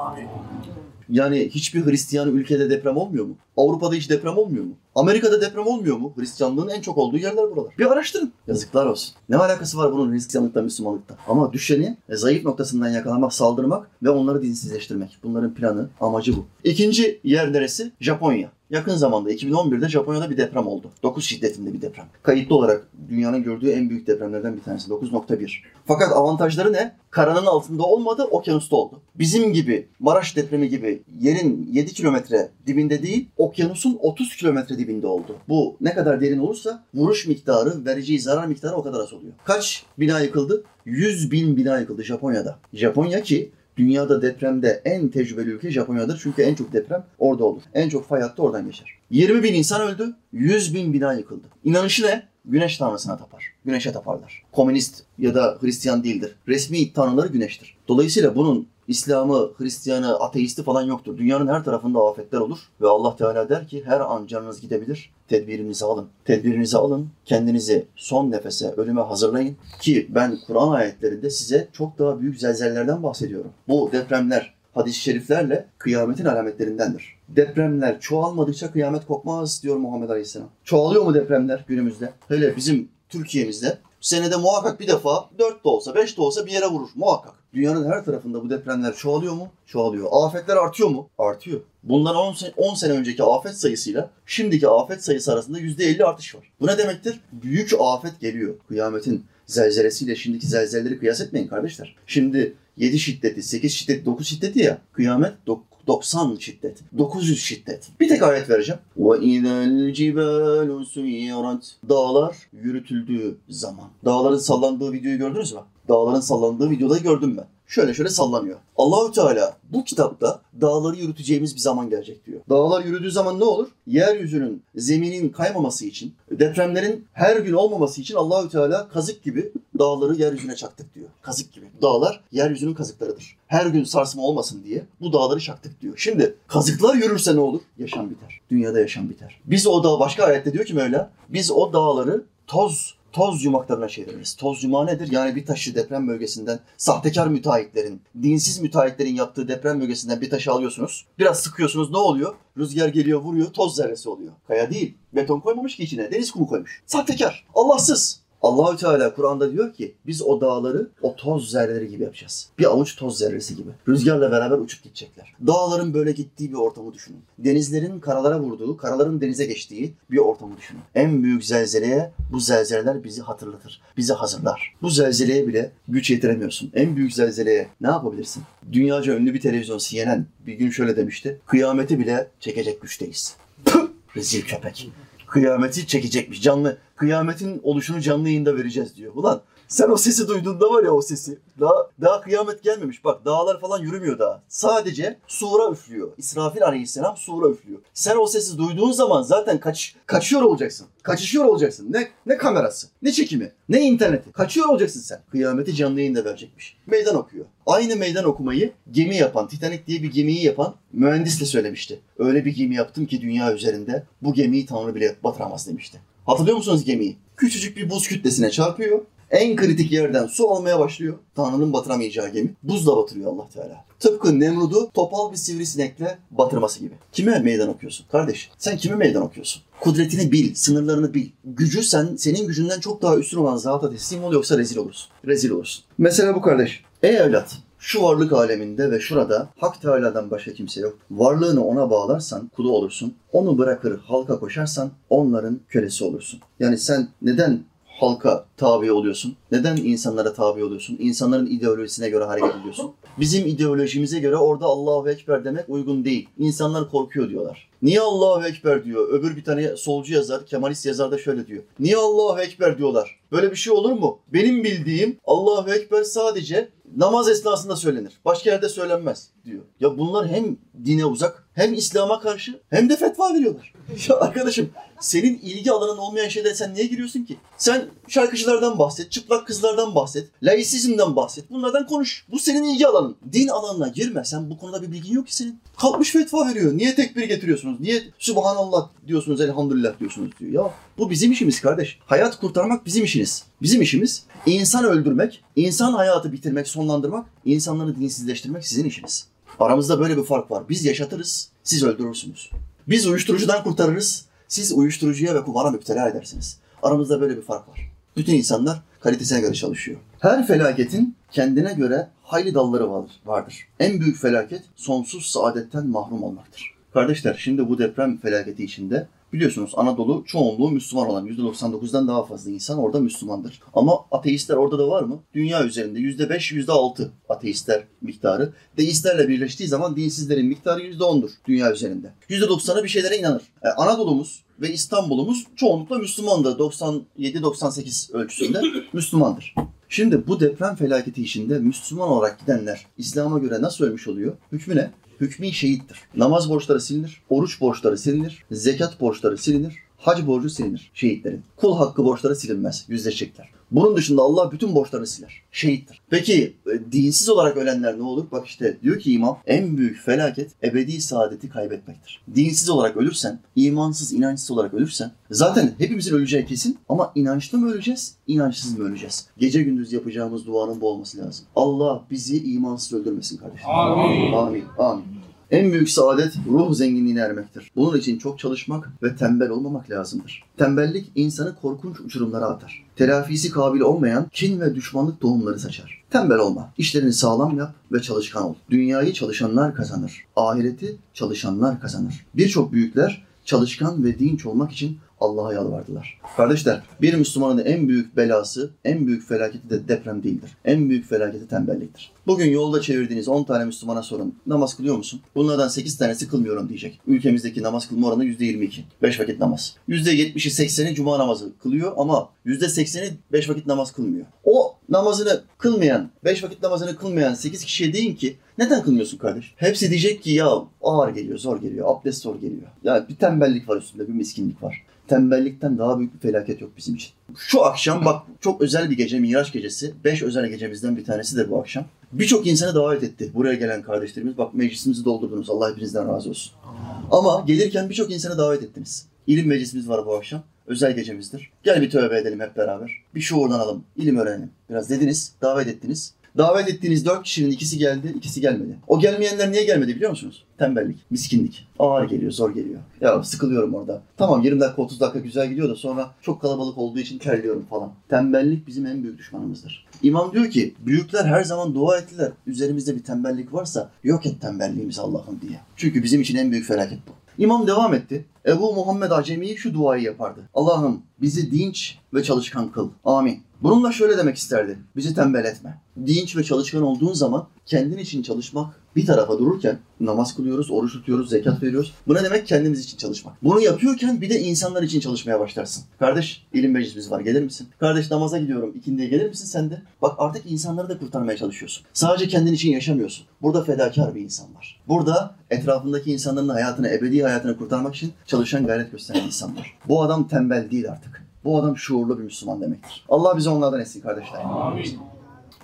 Yani hiçbir Hristiyan ülkede deprem olmuyor mu? Avrupa'da hiç deprem olmuyor mu? Amerika'da deprem olmuyor mu? Hristiyanlığın en çok olduğu yerler buralar. Bir araştırın. Yazıklar olsun. Ne alakası var bunun Hristiyanlıkla, Müslümanlıkta? Ama düşeni e, zayıf noktasından yakalamak, saldırmak ve onları dinsizleştirmek. Bunların planı, amacı bu. İkinci yer neresi? Japonya. Yakın zamanda 2011'de Japonya'da bir deprem oldu. 9 şiddetinde bir deprem. Kayıtlı olarak dünyanın gördüğü en büyük depremlerden bir tanesi 9.1. Fakat avantajları ne? Karanın altında olmadı, okyanusta oldu. Bizim gibi Maraş depremi gibi yerin 7 kilometre dibinde değil, okyanusun 30 kilometre dibinde oldu. Bu ne kadar derin olursa vuruş miktarı, vereceği zarar miktarı o kadar az oluyor. Kaç bina yıkıldı? 100 bin bina yıkıldı Japonya'da. Japonya ki Dünyada depremde en tecrübeli ülke Japonya'dır. Çünkü en çok deprem orada olur. En çok fay hattı oradan geçer. 20 bin insan öldü, 100 bin bina yıkıldı. İnanışı ne? Güneş tanrısına tapar. Güneşe taparlar. Komünist ya da Hristiyan değildir. Resmi tanrıları güneştir. Dolayısıyla bunun İslam'ı, Hristiyan'ı, ateisti falan yoktur. Dünyanın her tarafında afetler olur. Ve Allah Teala der ki her an canınız gidebilir. Tedbirinizi alın. Tedbirinizi alın. Kendinizi son nefese, ölüme hazırlayın. Ki ben Kur'an ayetlerinde size çok daha büyük zelzellerden bahsediyorum. Bu depremler hadis-i şeriflerle kıyametin alametlerindendir. Depremler çoğalmadıkça kıyamet kopmaz diyor Muhammed Aleyhisselam. Çoğalıyor mu depremler günümüzde? Hele bizim Türkiye'mizde senede muhakkak bir defa 4 de olsa 5 de olsa bir yere vurur muhakkak. Dünyanın her tarafında bu depremler çoğalıyor mu? Çoğalıyor. Afetler artıyor mu? Artıyor. Bundan 10 sene, 10 sene önceki afet sayısıyla şimdiki afet sayısı arasında %50 artış var. Bu ne demektir? Büyük afet geliyor. Kıyametin zelzelesiyle şimdiki zelzeleleri kıyas etmeyin kardeşler. Şimdi 7 şiddeti, 8 şiddeti, 9 şiddeti ya. Kıyamet dok- 90 şiddet, 900 şiddet. Bir tek ayet vereceğim. وَاِذَا الْجِبَالُ سُيِّرَتْ Dağlar yürütüldüğü zaman. Dağların sallandığı videoyu gördünüz mü? Dağların sallandığı videoda gördüm ben. Şöyle şöyle sallanıyor. Allahü Teala bu kitapta dağları yürüteceğimiz bir zaman gelecek diyor. Dağlar yürüdüğü zaman ne olur? Yeryüzünün, zeminin kaymaması için, depremlerin her gün olmaması için Allahü Teala kazık gibi dağları yeryüzüne çaktık diyor. Kazık gibi. Dağlar yeryüzünün kazıklarıdır. Her gün sarsma olmasın diye bu dağları çaktık diyor. Şimdi kazıklar yürürse ne olur? Yaşam biter. Dünyada yaşam biter. Biz o dağ başka ayette diyor ki Mevla, biz o dağları toz toz yumaklarına çeviririz. Toz yumağı nedir? Yani bir taşı deprem bölgesinden sahtekar müteahhitlerin, dinsiz müteahhitlerin yaptığı deprem bölgesinden bir taşı alıyorsunuz. Biraz sıkıyorsunuz ne oluyor? Rüzgar geliyor vuruyor toz zerresi oluyor. Kaya değil. Beton koymamış ki içine. Deniz kumu koymuş. Sahtekar. Allahsız. Allahü Teala Kur'an'da diyor ki biz o dağları o toz zerreleri gibi yapacağız. Bir avuç toz zerresi gibi. Rüzgarla beraber uçup gidecekler. Dağların böyle gittiği bir ortamı düşünün. Denizlerin karalara vurduğu, karaların denize geçtiği bir ortamı düşünün. En büyük zelzeleye bu zelzeleler bizi hatırlatır. Bizi hazırlar. Bu zelzeleye bile güç yetiremiyorsun. En büyük zelzeleye ne yapabilirsin? Dünyaca ünlü bir televizyon CNN bir gün şöyle demişti. Kıyameti bile çekecek güçteyiz. Rezil köpek kıyameti çekecekmiş. Canlı kıyametin oluşunu canlı yayında vereceğiz diyor. Ulan sen o sesi duyduğunda var ya o sesi. Daha, daha kıyamet gelmemiş. Bak dağlar falan yürümüyor daha. Sadece sura üflüyor. İsrafil aleyhisselam sura üflüyor. Sen o sesi duyduğun zaman zaten kaç, kaçıyor olacaksın. Kaçışıyor olacaksın. Ne, ne kamerası, ne çekimi, ne interneti. Kaçıyor olacaksın sen. Kıyameti canlı yayında verecekmiş. Meydan okuyor. Aynı meydan okumayı gemi yapan, Titanic diye bir gemiyi yapan mühendis de söylemişti. Öyle bir gemi yaptım ki dünya üzerinde bu gemiyi Tanrı bile batıramaz demişti. Hatırlıyor musunuz gemiyi? Küçücük bir buz kütlesine çarpıyor. En kritik yerden su almaya başlıyor. Tanrı'nın batıramayacağı gemi. Buzla batırıyor Allah Teala. Tıpkı Nemrud'u topal bir sivrisinekle batırması gibi. Kime meydan okuyorsun? Kardeş sen kime meydan okuyorsun? Kudretini bil, sınırlarını bil. Gücü sen senin gücünden çok daha üstün olan zata teslim ol yoksa rezil olursun. Rezil olursun. Mesela bu kardeş. Ey evlat şu varlık aleminde ve şurada Hak Teala'dan başka kimse yok. Varlığını ona bağlarsan kulu olursun. Onu bırakır halka koşarsan onların kölesi olursun. Yani sen neden halka tabi oluyorsun? Neden insanlara tabi oluyorsun? İnsanların ideolojisine göre hareket ediyorsun. Bizim ideolojimize göre orada Allahu Ekber demek uygun değil. İnsanlar korkuyor diyorlar. Niye Allahu Ekber diyor? Öbür bir tane solcu yazar, Kemalist yazar da şöyle diyor. Niye Allahu Ekber diyorlar? Böyle bir şey olur mu? Benim bildiğim Allahu Ekber sadece namaz esnasında söylenir. Başka yerde söylenmez diyor. Ya bunlar hem dine uzak hem İslam'a karşı hem de fetva veriyorlar. Ya arkadaşım senin ilgi alanın olmayan şeyler sen niye giriyorsun ki? Sen şarkıcılardan bahset, çıplak kızlardan bahset, laisizmden bahset. Bunlardan konuş. Bu senin ilgi alanın. Din alanına girme. Sen bu konuda bir bilgin yok ki senin. Kalkmış fetva veriyor. Niye tekbir getiriyorsunuz? Niye Subhanallah diyorsunuz, elhamdülillah diyorsunuz diyor. Ya bu bizim işimiz kardeş. Hayat kurtarmak bizim işiniz. Bizim işimiz insan öldürmek, insan hayatı bitirmek, sonlandırmak, insanları dinsizleştirmek sizin işiniz. Aramızda böyle bir fark var. Biz yaşatırız, siz öldürürsünüz. Biz uyuşturucudan kurtarırız, siz uyuşturucuya ve kumara müptela edersiniz. Aramızda böyle bir fark var. Bütün insanlar kalitesine göre çalışıyor. Her felaketin kendine göre hayli dalları vardır. En büyük felaket sonsuz saadetten mahrum olmaktır. Kardeşler şimdi bu deprem felaketi içinde Biliyorsunuz Anadolu çoğunluğu Müslüman olan %99'dan daha fazla insan orada Müslümandır. Ama ateistler orada da var mı? Dünya üzerinde %5, %6 ateistler miktarı. Deistlerle birleştiği zaman dinsizlerin miktarı %10'dur dünya üzerinde. %90'ı bir şeylere inanır. Yani Anadolu'muz ve İstanbul'umuz çoğunlukla Müslümandır. 97-98 ölçüsünde Müslümandır. Şimdi bu deprem felaketi içinde Müslüman olarak gidenler İslam'a göre nasıl ölmüş oluyor? Hükmü ne? Hükmü şehittir. Namaz borçları silinir, oruç borçları silinir, zekat borçları silinir, hac borcu silinir şehitlerin. Kul hakkı borçları silinmez, yüzleşecekler. Bunun dışında Allah bütün borçlarını siler. Şehittir. Peki e, dinsiz olarak ölenler ne olur? Bak işte diyor ki imam en büyük felaket ebedi saadeti kaybetmektir. Dinsiz olarak ölürsen, imansız, inançsız olarak ölürsen zaten hepimizin öleceği kesin ama inançlı mı öleceğiz, inançsız mı öleceğiz? Gece gündüz yapacağımız duanın bu olması lazım. Allah bizi imansız öldürmesin kardeşim. Amin. Amin. Amin. En büyük saadet ruh zenginliğine ermektir. Bunun için çok çalışmak ve tembel olmamak lazımdır. Tembellik insanı korkunç uçurumlara atar. Telafisi kabil olmayan kin ve düşmanlık tohumları saçar. Tembel olma. İşlerini sağlam yap ve çalışkan ol. Dünyayı çalışanlar kazanır. Ahireti çalışanlar kazanır. Birçok büyükler çalışkan ve dinç olmak için Allah'a yalvardılar. Kardeşler, bir Müslümanın en büyük belası, en büyük felaketi de deprem değildir. En büyük felaketi tembelliktir. Bugün yolda çevirdiğiniz 10 tane Müslümana sorun. Namaz kılıyor musun? Bunlardan 8 tanesi kılmıyorum diyecek. Ülkemizdeki namaz kılma oranı %22. 5 vakit namaz. %70'i 80'i cuma namazı kılıyor ama %80'i 5 vakit namaz kılmıyor. O namazını kılmayan, beş vakit namazını kılmayan sekiz kişiye deyin ki neden kılmıyorsun kardeş? Hepsi diyecek ki ya ağır geliyor, zor geliyor, abdest zor geliyor. Ya bir tembellik var üstünde, bir miskinlik var. Tembellikten daha büyük bir felaket yok bizim için. Şu akşam bak çok özel bir gece, Miraç gecesi. Beş özel gecemizden bir tanesi de bu akşam. Birçok insanı davet etti. Buraya gelen kardeşlerimiz. Bak meclisimizi doldurdunuz. Allah hepinizden razı olsun. Ama gelirken birçok insanı davet ettiniz. İlim meclisimiz var bu akşam. Özel gecemizdir. Gel bir tövbe edelim hep beraber. Bir şuurlanalım, ilim öğrenelim. Biraz dediniz, davet ettiniz. Davet ettiğiniz dört kişinin ikisi geldi, ikisi gelmedi. O gelmeyenler niye gelmedi biliyor musunuz? Tembellik, miskinlik. Ağır geliyor, zor geliyor. Ya sıkılıyorum orada. Tamam 20 dakika 30 dakika güzel gidiyor da sonra çok kalabalık olduğu için terliyorum falan. Tembellik bizim en büyük düşmanımızdır. İmam diyor ki büyükler her zaman dua ettiler. Üzerimizde bir tembellik varsa yok et tembelliğimizi Allah'ım diye. Çünkü bizim için en büyük felaket bu. İmam devam etti. Ebu Muhammed Acemi şu duayı yapardı. Allah'ım bizi dinç ve çalışkan kıl. Amin. Bununla şöyle demek isterdi. Bizi tembel etme. Dinç ve çalışkan olduğun zaman kendin için çalışmak bir tarafa dururken namaz kılıyoruz, oruç tutuyoruz, zekat veriyoruz. Bu ne demek? Kendimiz için çalışmak. Bunu yapıyorken bir de insanlar için çalışmaya başlarsın. Kardeş ilim meclisimiz var gelir misin? Kardeş namaza gidiyorum ikindiye gelir misin sen de? Bak artık insanları da kurtarmaya çalışıyorsun. Sadece kendin için yaşamıyorsun. Burada fedakar bir insan var. Burada etrafındaki insanların hayatını, ebedi hayatını kurtarmak için çalışan gayret gösteren insan var. Bu adam tembel değil artık. Bu adam şuurlu bir Müslüman demektir. Allah bizi onlardan etsin kardeşler. Amin.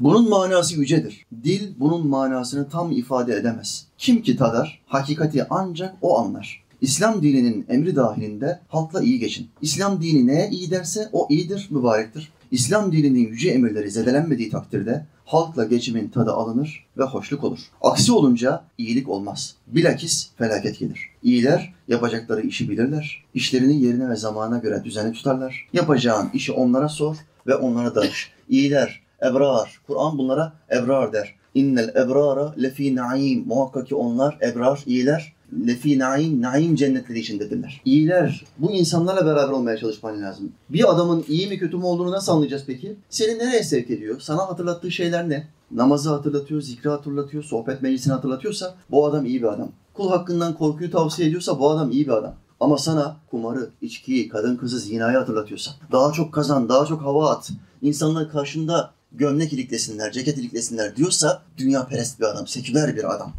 Bunun manası yücedir. Dil bunun manasını tam ifade edemez. Kim ki tadar, hakikati ancak o anlar. İslam dininin emri dahilinde halkla iyi geçin. İslam dini neye iyi derse o iyidir, mübarektir. İslam dininin yüce emirleri zedelenmediği takdirde halkla geçimin tadı alınır ve hoşluk olur. Aksi olunca iyilik olmaz. Bilakis felaket gelir. İyiler yapacakları işi bilirler. İşlerini yerine ve zamana göre düzenli tutarlar. Yapacağın işi onlara sor ve onlara danış. İyiler, ebrar. Kur'an bunlara ebrar der. İnnel ebrara lefi naim. Muhakkak ki onlar ebrar, iyiler lefi naim, naim cennetleri içindedirler. İyiler, bu insanlarla beraber olmaya çalışman lazım. Bir adamın iyi mi kötü mü olduğunu nasıl anlayacağız peki? Seni nereye sevk ediyor? Sana hatırlattığı şeyler ne? Namazı hatırlatıyor, zikri hatırlatıyor, sohbet meclisini hatırlatıyorsa bu adam iyi bir adam. Kul hakkından korkuyu tavsiye ediyorsa bu adam iyi bir adam. Ama sana kumarı, içkiyi, kadın kızı, zinayı hatırlatıyorsa, daha çok kazan, daha çok hava at, insanlar karşında gömlek iliklesinler, ceket iliklesinler diyorsa dünya perest bir adam, seküler bir adam.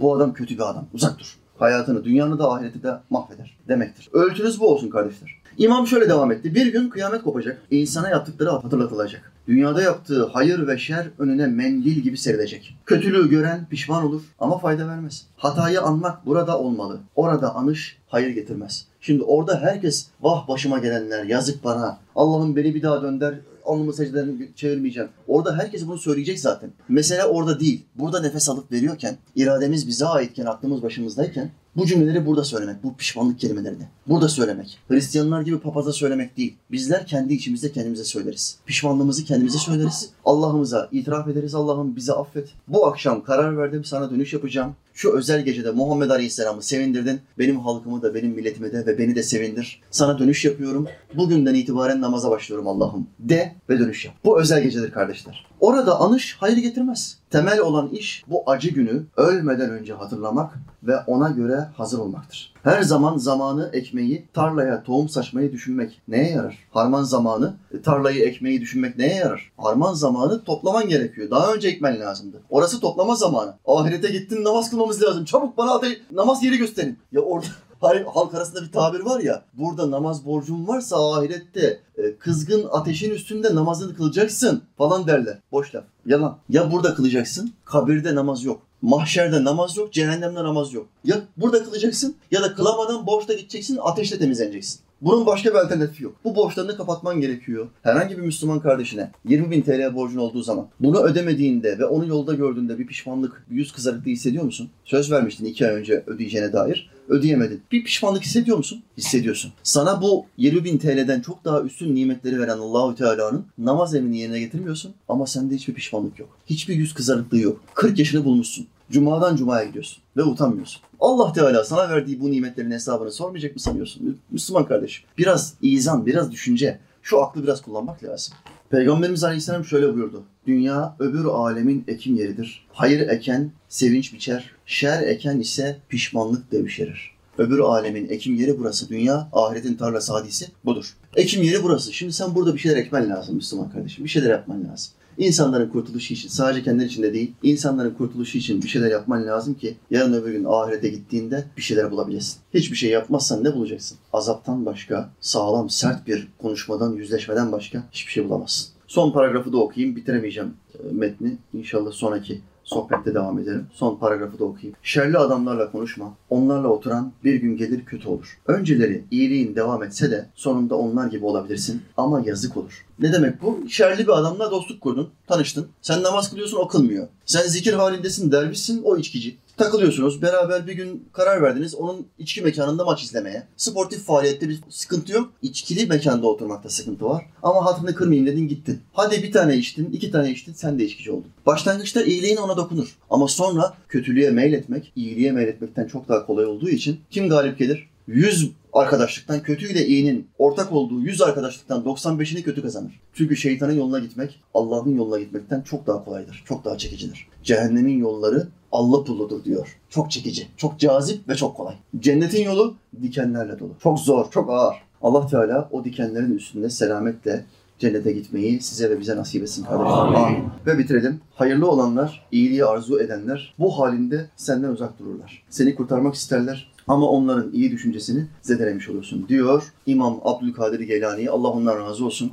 Bu adam kötü bir adam, uzak dur. Hayatını, dünyanı da ahireti de mahveder demektir. Ölçünüz bu olsun kardeşler. İmam şöyle devam etti. Bir gün kıyamet kopacak. İnsana yaptıkları hatırlatılacak. Dünyada yaptığı hayır ve şer önüne mendil gibi serilecek. Kötülüğü gören pişman olur ama fayda vermez. Hatayı anmak burada olmalı. Orada anış hayır getirmez. Şimdi orada herkes vah başıma gelenler yazık bana. Allah'ım beni bir daha dönder alnımı secdelerini çevirmeyeceğim. Orada herkes bunu söyleyecek zaten. Mesele orada değil. Burada nefes alıp veriyorken, irademiz bize aitken, aklımız başımızdayken bu cümleleri burada söylemek, bu pişmanlık kelimelerini. Burada söylemek. Hristiyanlar gibi papaza söylemek değil. Bizler kendi içimizde kendimize söyleriz. Pişmanlığımızı kendimize söyleriz. Allah'ımıza itiraf ederiz. Allah'ım bizi affet. Bu akşam karar verdim sana dönüş yapacağım. Şu özel gecede Muhammed Aleyhisselam'ı sevindirdin. Benim halkımı da, benim milletimi de ve beni de sevindir. Sana dönüş yapıyorum. Bugünden itibaren namaza başlıyorum Allah'ım. De ve dönüş yap. Bu özel gecedir kardeşler. Orada anış hayır getirmez. Temel olan iş bu acı günü ölmeden önce hatırlamak ve ona göre hazır olmaktır. Her zaman zamanı ekmeği, tarlaya tohum saçmayı düşünmek neye yarar? Harman zamanı tarlayı ekmeği düşünmek neye yarar? Harman zamanı toplaman gerekiyor. Daha önce ekmen lazımdı. Orası toplama zamanı. Ahirete gittin namaz kılmamız lazım. Çabuk bana namaz yeri gösterin. Ya orada Hayır, halk arasında bir tabir var ya, burada namaz borcun varsa ahirette e, kızgın ateşin üstünde namazını kılacaksın falan derler. Boş laf. Yalan. Ya burada kılacaksın, kabirde namaz yok. Mahşerde namaz yok, cehennemde namaz yok. Ya burada kılacaksın ya da kılamadan borçta gideceksin, ateşle temizleneceksin. Bunun başka bir alternatifi yok. Bu borçlarını kapatman gerekiyor. Herhangi bir Müslüman kardeşine 20 bin TL borcun olduğu zaman bunu ödemediğinde ve onu yolda gördüğünde bir pişmanlık, bir yüz kızarıklığı hissediyor musun? Söz vermiştin iki ay önce ödeyeceğine dair. Ödeyemedin. Bir pişmanlık hissediyor musun? Hissediyorsun. Sana bu 20 bin TL'den çok daha üstün nimetleri veren Allahu Teala'nın namaz emrini yerine getirmiyorsun ama sende hiçbir pişmanlık yok. Hiçbir yüz kızarıklığı yok. 40 yaşını bulmuşsun. Cumadan cumaya gidiyorsun ve utanmıyorsun. Allah Teala sana verdiği bu nimetlerin hesabını sormayacak mı sanıyorsun? Müslüman kardeşim. Biraz izan, biraz düşünce. Şu aklı biraz kullanmak lazım. Peygamberimiz Aleyhisselam şöyle buyurdu. Dünya öbür alemin ekim yeridir. Hayır eken sevinç biçer, şer eken ise pişmanlık devşirir. Öbür alemin ekim yeri burası. Dünya, ahiretin tarlası hadisi budur. Ekim yeri burası. Şimdi sen burada bir şeyler ekmen lazım Müslüman kardeşim. Bir şeyler yapman lazım. İnsanların kurtuluşu için, sadece kendileri için de değil, insanların kurtuluşu için bir şeyler yapman lazım ki yarın öbür gün ahirete gittiğinde bir şeyler bulabilesin. Hiçbir şey yapmazsan ne bulacaksın? Azaptan başka, sağlam, sert bir konuşmadan, yüzleşmeden başka hiçbir şey bulamazsın. Son paragrafı da okuyayım, bitiremeyeceğim e, metni. İnşallah sonraki sohbette devam edelim. Son paragrafı da okuyayım. Şerli adamlarla konuşma. Onlarla oturan bir gün gelir kötü olur. Önceleri iyiliğin devam etse de sonunda onlar gibi olabilirsin ama yazık olur. Ne demek bu? Şerli bir adamla dostluk kurdun, tanıştın. Sen namaz kılıyorsun, o kılmıyor. Sen zikir halindesin, dervişsin, o içkici. Takılıyorsunuz, beraber bir gün karar verdiniz onun içki mekanında maç izlemeye. Sportif faaliyette bir sıkıntı yok. İçkili mekanda oturmakta sıkıntı var. Ama hatırını kırmayayım dedin gittin. Hadi bir tane içtin, iki tane içtin, sen de içkici oldun. Başlangıçta iyiliğin ona dokunur. Ama sonra kötülüğe meyletmek, iyiliğe meyletmekten çok daha kolay olduğu için kim galip gelir? 100 arkadaşlıktan kötüyle iyinin ortak olduğu 100 arkadaşlıktan 95'ini kötü kazanır. Çünkü şeytanın yoluna gitmek Allah'ın yoluna gitmekten çok daha kolaydır. Çok daha çekicidir. Cehennemin yolları Allah pulludur diyor. Çok çekici, çok cazip ve çok kolay. Cennetin yolu dikenlerle dolu. Çok zor, çok ağır. Allah Teala o dikenlerin üstünde selametle cennete gitmeyi size ve bize nasip etsin kardeşlerim. Amin. Ve bitirelim. Hayırlı olanlar, iyiliği arzu edenler bu halinde senden uzak dururlar. Seni kurtarmak isterler ama onların iyi düşüncesini zedelemiş olursun diyor İmam Abdülkadir Geylani. Allah ondan razı olsun.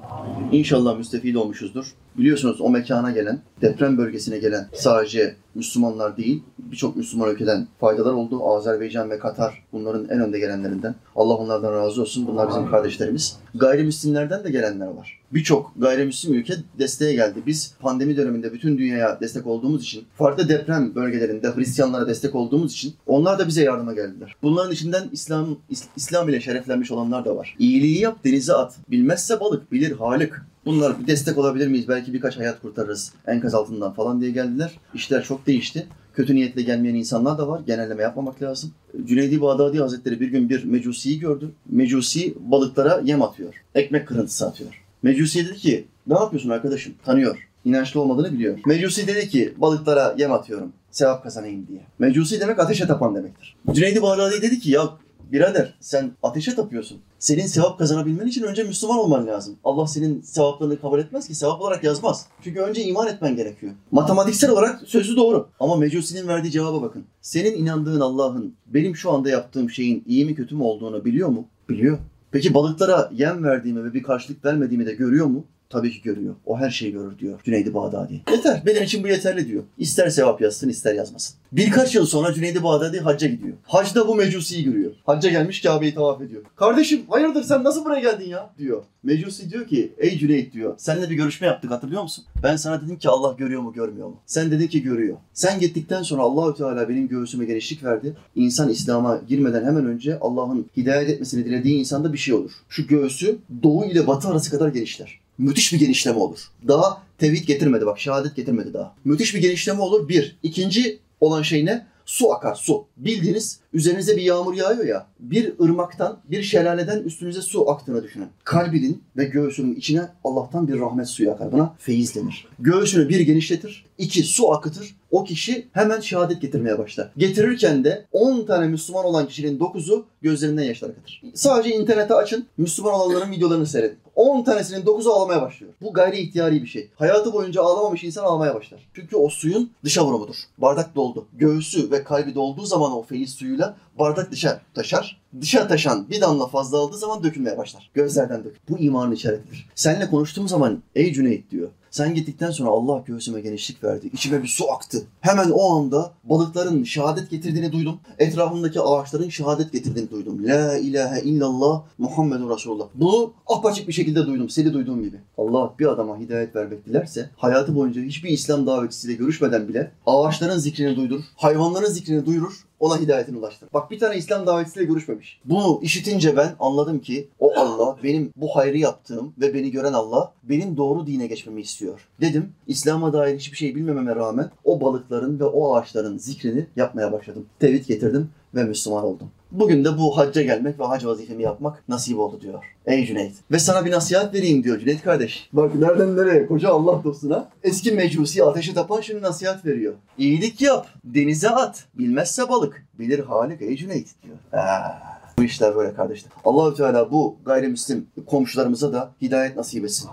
İnşallah müstefid olmuşuzdur. Biliyorsunuz o mekana gelen, deprem bölgesine gelen sadece Müslümanlar değil, birçok Müslüman ülkeden faydalar oldu. Azerbaycan ve Katar bunların en önde gelenlerinden. Allah onlardan razı olsun. Bunlar bizim kardeşlerimiz. Gayrimüslimlerden de gelenler var. Birçok gayrimüslim ülke desteğe geldi. Biz pandemi döneminde bütün dünyaya destek olduğumuz için, farklı deprem bölgelerinde Hristiyanlara destek olduğumuz için onlar da bize yardıma geldiler. Bunların içinden İslam İs- İslam ile şereflenmiş olanlar da var. İyiliği yap, denize at. Bilmezse balık, bilir Halık. Bunlar bir destek olabilir miyiz? Belki birkaç hayat kurtarırız enkaz altından falan diye geldiler. İşler çok değişti. Kötü niyetle gelmeyen insanlar da var. Genelleme yapmamak lazım. Cüneydi Bağdadi Hazretleri bir gün bir mecusiyi gördü. Mecusi balıklara yem atıyor. Ekmek kırıntısı atıyor. Mecusi dedi ki ne yapıyorsun arkadaşım? Tanıyor. İnançlı olmadığını biliyor. Mecusi dedi ki balıklara yem atıyorum. Sevap kazanayım diye. Mecusi demek ateşe tapan demektir. Cüneydi Bağdadi dedi ki ya Birader sen ateşe tapıyorsun. Senin sevap kazanabilmen için önce Müslüman olman lazım. Allah senin sevaplarını kabul etmez ki sevap olarak yazmaz. Çünkü önce iman etmen gerekiyor. Matematiksel olarak sözü doğru. Ama Mecusi'nin verdiği cevaba bakın. Senin inandığın Allah'ın benim şu anda yaptığım şeyin iyi mi kötü mü olduğunu biliyor mu? Biliyor. Peki balıklara yem verdiğimi ve bir karşılık vermediğimi de görüyor mu? Tabii ki görüyor. O her şeyi görür diyor Cüneydi Bağdadi. Yeter. Benim için bu yeterli diyor. İster sevap yazsın ister yazmasın. Birkaç yıl sonra Cüneydi Bağdadi hacca gidiyor. Hacda bu mecusiyi görüyor. Hacca gelmiş Kabe'yi tavaf ediyor. Kardeşim hayırdır sen nasıl buraya geldin ya? diyor. Mecusi diyor ki ey Cüneyt diyor. Seninle bir görüşme yaptık hatırlıyor musun? Ben sana dedim ki Allah görüyor mu görmüyor mu? Sen dedin ki görüyor. Sen gittikten sonra Allahü Teala benim göğsüme genişlik verdi. İnsan İslam'a girmeden hemen önce Allah'ın hidayet etmesini dilediği insanda bir şey olur. Şu göğsü doğu ile batı arası kadar genişler. Müthiş bir genişleme olur. Daha tevhid getirmedi bak şehadet getirmedi daha. Müthiş bir genişleme olur bir. İkinci olan şey ne? Su akar su. Bildiğiniz üzerinize bir yağmur yağıyor ya. Bir ırmaktan, bir şelaleden üstünüze su aktığını düşünün. Kalbinin ve göğsünün içine Allah'tan bir rahmet suyu akar. Buna feyiz denir. Göğsünü bir genişletir, iki su akıtır. O kişi hemen şehadet getirmeye başlar. Getirirken de 10 tane Müslüman olan kişinin 9'u gözlerinden yaşlar akıtır. Sadece internete açın, Müslüman olanların videolarını seyredin. 10 tanesinin 9'u ağlamaya başlıyor. Bu gayri ihtiyari bir şey. Hayatı boyunca ağlamamış insan ağlamaya başlar. Çünkü o suyun dışa vurumudur. Bardak doldu. Göğsü ve kalbi dolduğu zaman o feyiz suyuyla bardak dışa taşar. Dışa taşan bir damla fazla aldığı zaman dökülmeye başlar. Gözlerden dök. Bu imanın işaretidir. Seninle konuştuğum zaman ey Cüneyt diyor. Sen gittikten sonra Allah göğsüme genişlik verdi. İçime bir su aktı. Hemen o anda balıkların şehadet getirdiğini duydum. Etrafımdaki ağaçların şehadet getirdiğini duydum. La ilahe illallah Muhammedun Resulullah. Bunu apaçık bir şekilde duydum. Seni duyduğum gibi. Allah bir adama hidayet vermek dilerse hayatı boyunca hiçbir İslam davetçisiyle görüşmeden bile ağaçların zikrini duydurur. Hayvanların zikrini duyurur ona hidayetini ulaştırır. Bak bir tane İslam davetçisiyle görüşmemiş. Bunu işitince ben anladım ki o Allah benim bu hayrı yaptığım ve beni gören Allah benim doğru dine geçmemi istiyor. Dedim İslam'a dair hiçbir şey bilmememe rağmen o balıkların ve o ağaçların zikrini yapmaya başladım. Tevhid getirdim ve Müslüman oldum. Bugün de bu hacca gelmek ve hac vazifemi yapmak nasip oldu diyor. Ey Cüneyt. Ve sana bir nasihat vereyim diyor Cüneyt kardeş. Bak nereden nereye koca Allah dostuna. Eski mecusi ateşe tapan şimdi nasihat veriyor. İyilik yap, denize at. Bilmezse balık, bilir Halik ey Cüneyt diyor. Aa. Bu işler böyle kardeşler. Allahü Teala bu gayrimüslim komşularımıza da hidayet nasip etsin.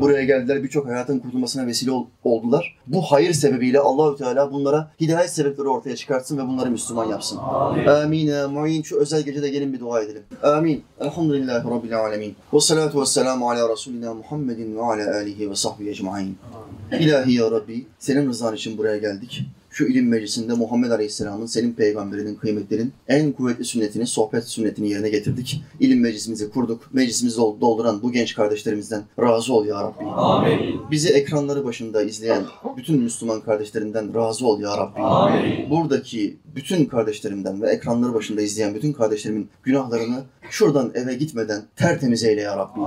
Buraya geldiler birçok hayatın kurtulmasına vesile ol- oldular. Bu hayır sebebiyle Allahü Teala bunlara hidayet sebepleri ortaya çıkartsın ve bunları Müslüman yapsın. Amin. Amin. Şu özel gecede gelin bir dua edelim. Amin. Elhamdülillahi Rabbil alemin. Ve salatu ve selamu ala Resulina Muhammedin ve ala alihi ve sahbihi ecmain. İlahi ya Rabbi, senin rızan için buraya geldik. Şu ilim meclisinde Muhammed Aleyhisselam'ın, senin peygamberinin kıymetlerin en kuvvetli sünnetini, sohbet sünnetini yerine getirdik. İlim meclisimizi kurduk. Meclisimizi dol- dolduran bu genç kardeşlerimizden razı ol ya Rabbi. Bizi ekranları başında izleyen bütün Müslüman kardeşlerinden razı ol ya Rabbi. Buradaki bütün kardeşlerimden ve ekranları başında izleyen bütün kardeşlerimin günahlarını şuradan eve gitmeden tertemiz eyle ya Rabbi.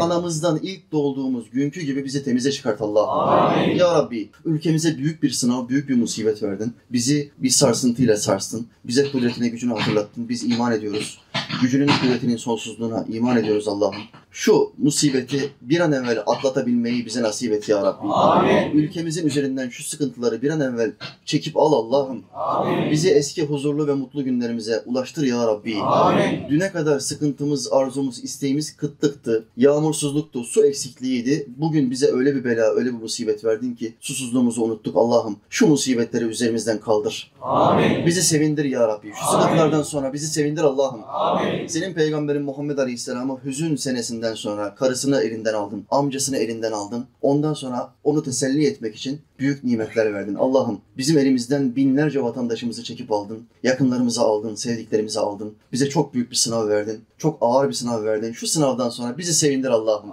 Anamızdan ilk doğduğumuz günkü gibi bizi temize çıkart Allah. Ya Rabbi ülkemize büyük bir sınav, büyük bir musibet verdin. Bizi bir sarsıntıyla sarstın. Bize kudretine gücünü hatırlattın. Biz iman ediyoruz. Gücünün kudretinin sonsuzluğuna iman ediyoruz Allah'ım. Şu musibeti bir an evvel atlatabilmeyi bize nasip et ya Rabbi. Ülkemizin üzerinden şu sıkıntıları bir an evvel çekip al Allah'ım. Bizi eski huzurlu ve mutlu günlerimize ulaştır ya Rabbi. Düne kadar sıkıntımız, arzumuz, isteğimiz kıtlıktı, yağmursuzluktu, su eksikliğiydi. Bugün bize öyle bir bela, öyle bir musibet verdin ki susuzluğumuzu unuttuk Allah'ım. Şu musibetleri üzerimizden kaldır. Bizi sevindir ya Rabbi. Şu sıkıntılardan sonra bizi sevindir Allah'ım. Senin peygamberin Muhammed Aleyhisselam'ı hüzün senesinden sonra karısını elinden aldın, amcasını elinden aldın. Ondan sonra onu teselli etmek için büyük nimetler verdin. Allah'ım bizim elimizden binlerce vatandaşımızı çekip aldın. Yakınlarımızı aldın, sevdiklerimizi aldın. Bize çok büyük bir sınav verdin. Çok ağır bir sınav verdin. Şu sınavdan sonra bizi sevindir Allah'ım.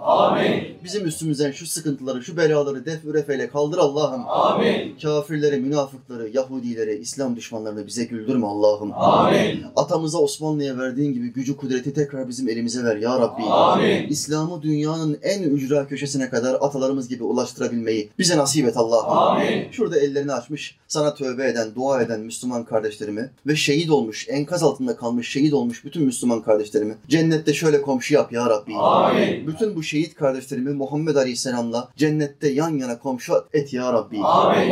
Bizim üstümüzden şu sıkıntıları, şu belaları def ürefeyle kaldır Allah'ım. Kafirleri, münafıkları, Yahudileri, İslam düşmanlarını bize güldürme Allah'ım. Atamıza Osmanlı'ya verdiğin gibi gücü kudreti tekrar bizim elimize ver ya Rabbi. İslam'ı dünyanın en ücra köşesine kadar atalarımız gibi ulaştırabilmeyi bize nasip et Allah'ım. Şurada ellerini açmış, sana tövbe eden, dua eden Müslüman kardeşlerimi ve şehit olmuş, enkaz altında kalmış, şehit olmuş bütün Müslüman kardeşlerimi cennette şöyle komşu yap ya Rabbi. Bütün bu şehit kardeşlerimi Muhammed Aleyhisselam'la cennette yan yana komşu et ya Rabbi.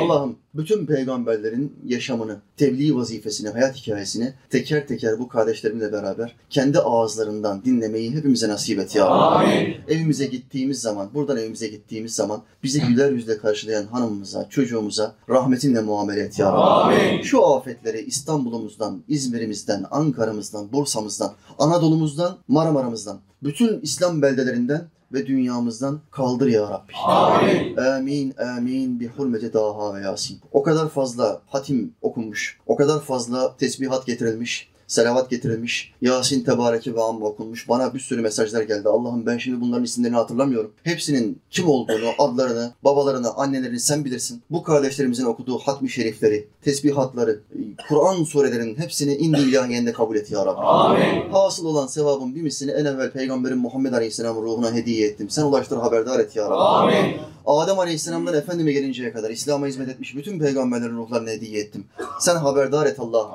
Allah'ım bütün peygamberlerin yaşamını, tebliğ vazifesini, hayat hikayesini teker teker bu kardeşlerimle beraber kendi ağızlarından dinlemeyi hepimize nasip et ya Rabbi. Evimize gittiğimiz zaman, buradan evimize gittiğimiz zaman bizi güler yüzle karşılayan hanımımıza, çocuğumuza rahmetinle muamele et ya Rabbi. Şu afetleri İstanbul'umuzdan, İzmir'imizden, Ankara'mızdan, Bursa'mızdan, Anadolu'muzdan, Marmara'mızdan, bütün İslam beldelerinden ve dünyamızdan kaldır ya Rabbi. Amin, amin bi hurmeti daha ve yasin. O kadar fazla hatim okunmuş, o kadar fazla tesbihat getirilmiş, selavat getirilmiş, Yasin tebareki ve amma okunmuş. Bana bir sürü mesajlar geldi. Allah'ım ben şimdi bunların isimlerini hatırlamıyorum. Hepsinin kim olduğunu, adlarını, babalarını, annelerini sen bilirsin. Bu kardeşlerimizin okuduğu hatmi şerifleri, tesbihatları, Kur'an surelerinin hepsini indi ilahiyende kabul et ya Rabbi. Hasıl olan sevabın bir mislini en evvel Peygamberin Muhammed Aleyhisselam ruhuna hediye ettim. Sen ulaştır haberdar et ya Rabbi. Adem Aleyhisselam'dan Efendim'e gelinceye kadar İslam'a hizmet etmiş bütün peygamberlerin ruhlarını hediye ettim. Sen haberdar et Allah'ım.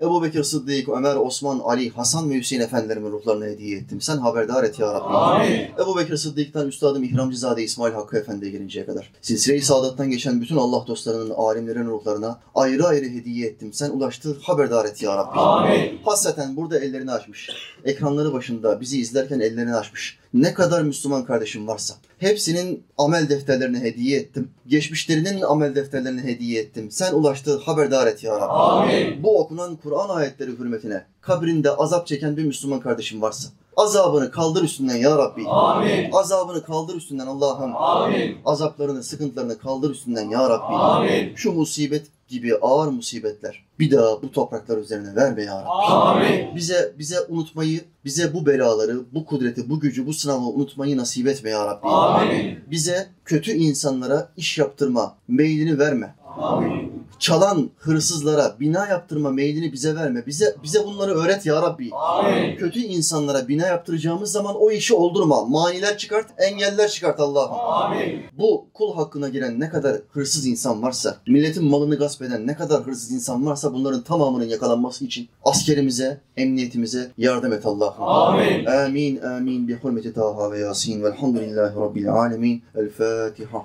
Ebu Bekir Sıddık, Ömer, Osman, Ali, Hasan ve Hüseyin efendilerimin ruhlarını hediye ettim. Sen haberdar et ya Rabbi. Ebu Bekir Sıddık'tan Üstadım İhramcızade İsmail Hakkı Efendi'ye gelinceye kadar. Silsile-i Saadet'ten geçen bütün Allah dostlarının, alimlerin ruhlarına ayrı ayrı hediye ettim. Sen ulaştır, haberdar et ya Rabbi. Hasreten burada ellerini açmış. Ekranları başında bizi izlerken ellerini açmış. Ne kadar Müslüman kardeşim varsa hepsinin amel defterlerini hediye ettim. Geçmişlerinin amel defterlerini hediye ettim. Sen ulaştır, haberdar et ya Rabbi. Bu okunan Kur'an ayetleri hürmetine kabrinde azap çeken bir Müslüman kardeşim varsa azabını kaldır üstünden ya Rabbi. Azabını kaldır üstünden Allah'ım. Azaplarını, sıkıntılarını kaldır üstünden ya Rabbi. Şu musibet gibi ağır musibetler bir daha bu topraklar üzerine verme ya Rabbi. Bize bize unutmayı, bize bu belaları, bu kudreti, bu gücü, bu sınavı unutmayı nasip etme ya Rabbi. Bize kötü insanlara iş yaptırma meylini verme. Çalan hırsızlara bina yaptırma meylini bize verme. Bize bize bunları öğret ya Rabbi. Kötü insanlara bina yaptıracağımız zaman o işi oldurma. Maniler çıkart, engeller çıkart Allah'ım. Bu kul hakkına giren ne kadar hırsız insan varsa, milletin malını gasp eden ne kadar hırsız insan varsa bunların tamamının yakalanması için askerimize, emniyetimize yardım et Allah'ım. Amin, amin. Bi hurmeti Taha ve Yasin. Velhamdülillahi Rabbil alemin. El Fatiha.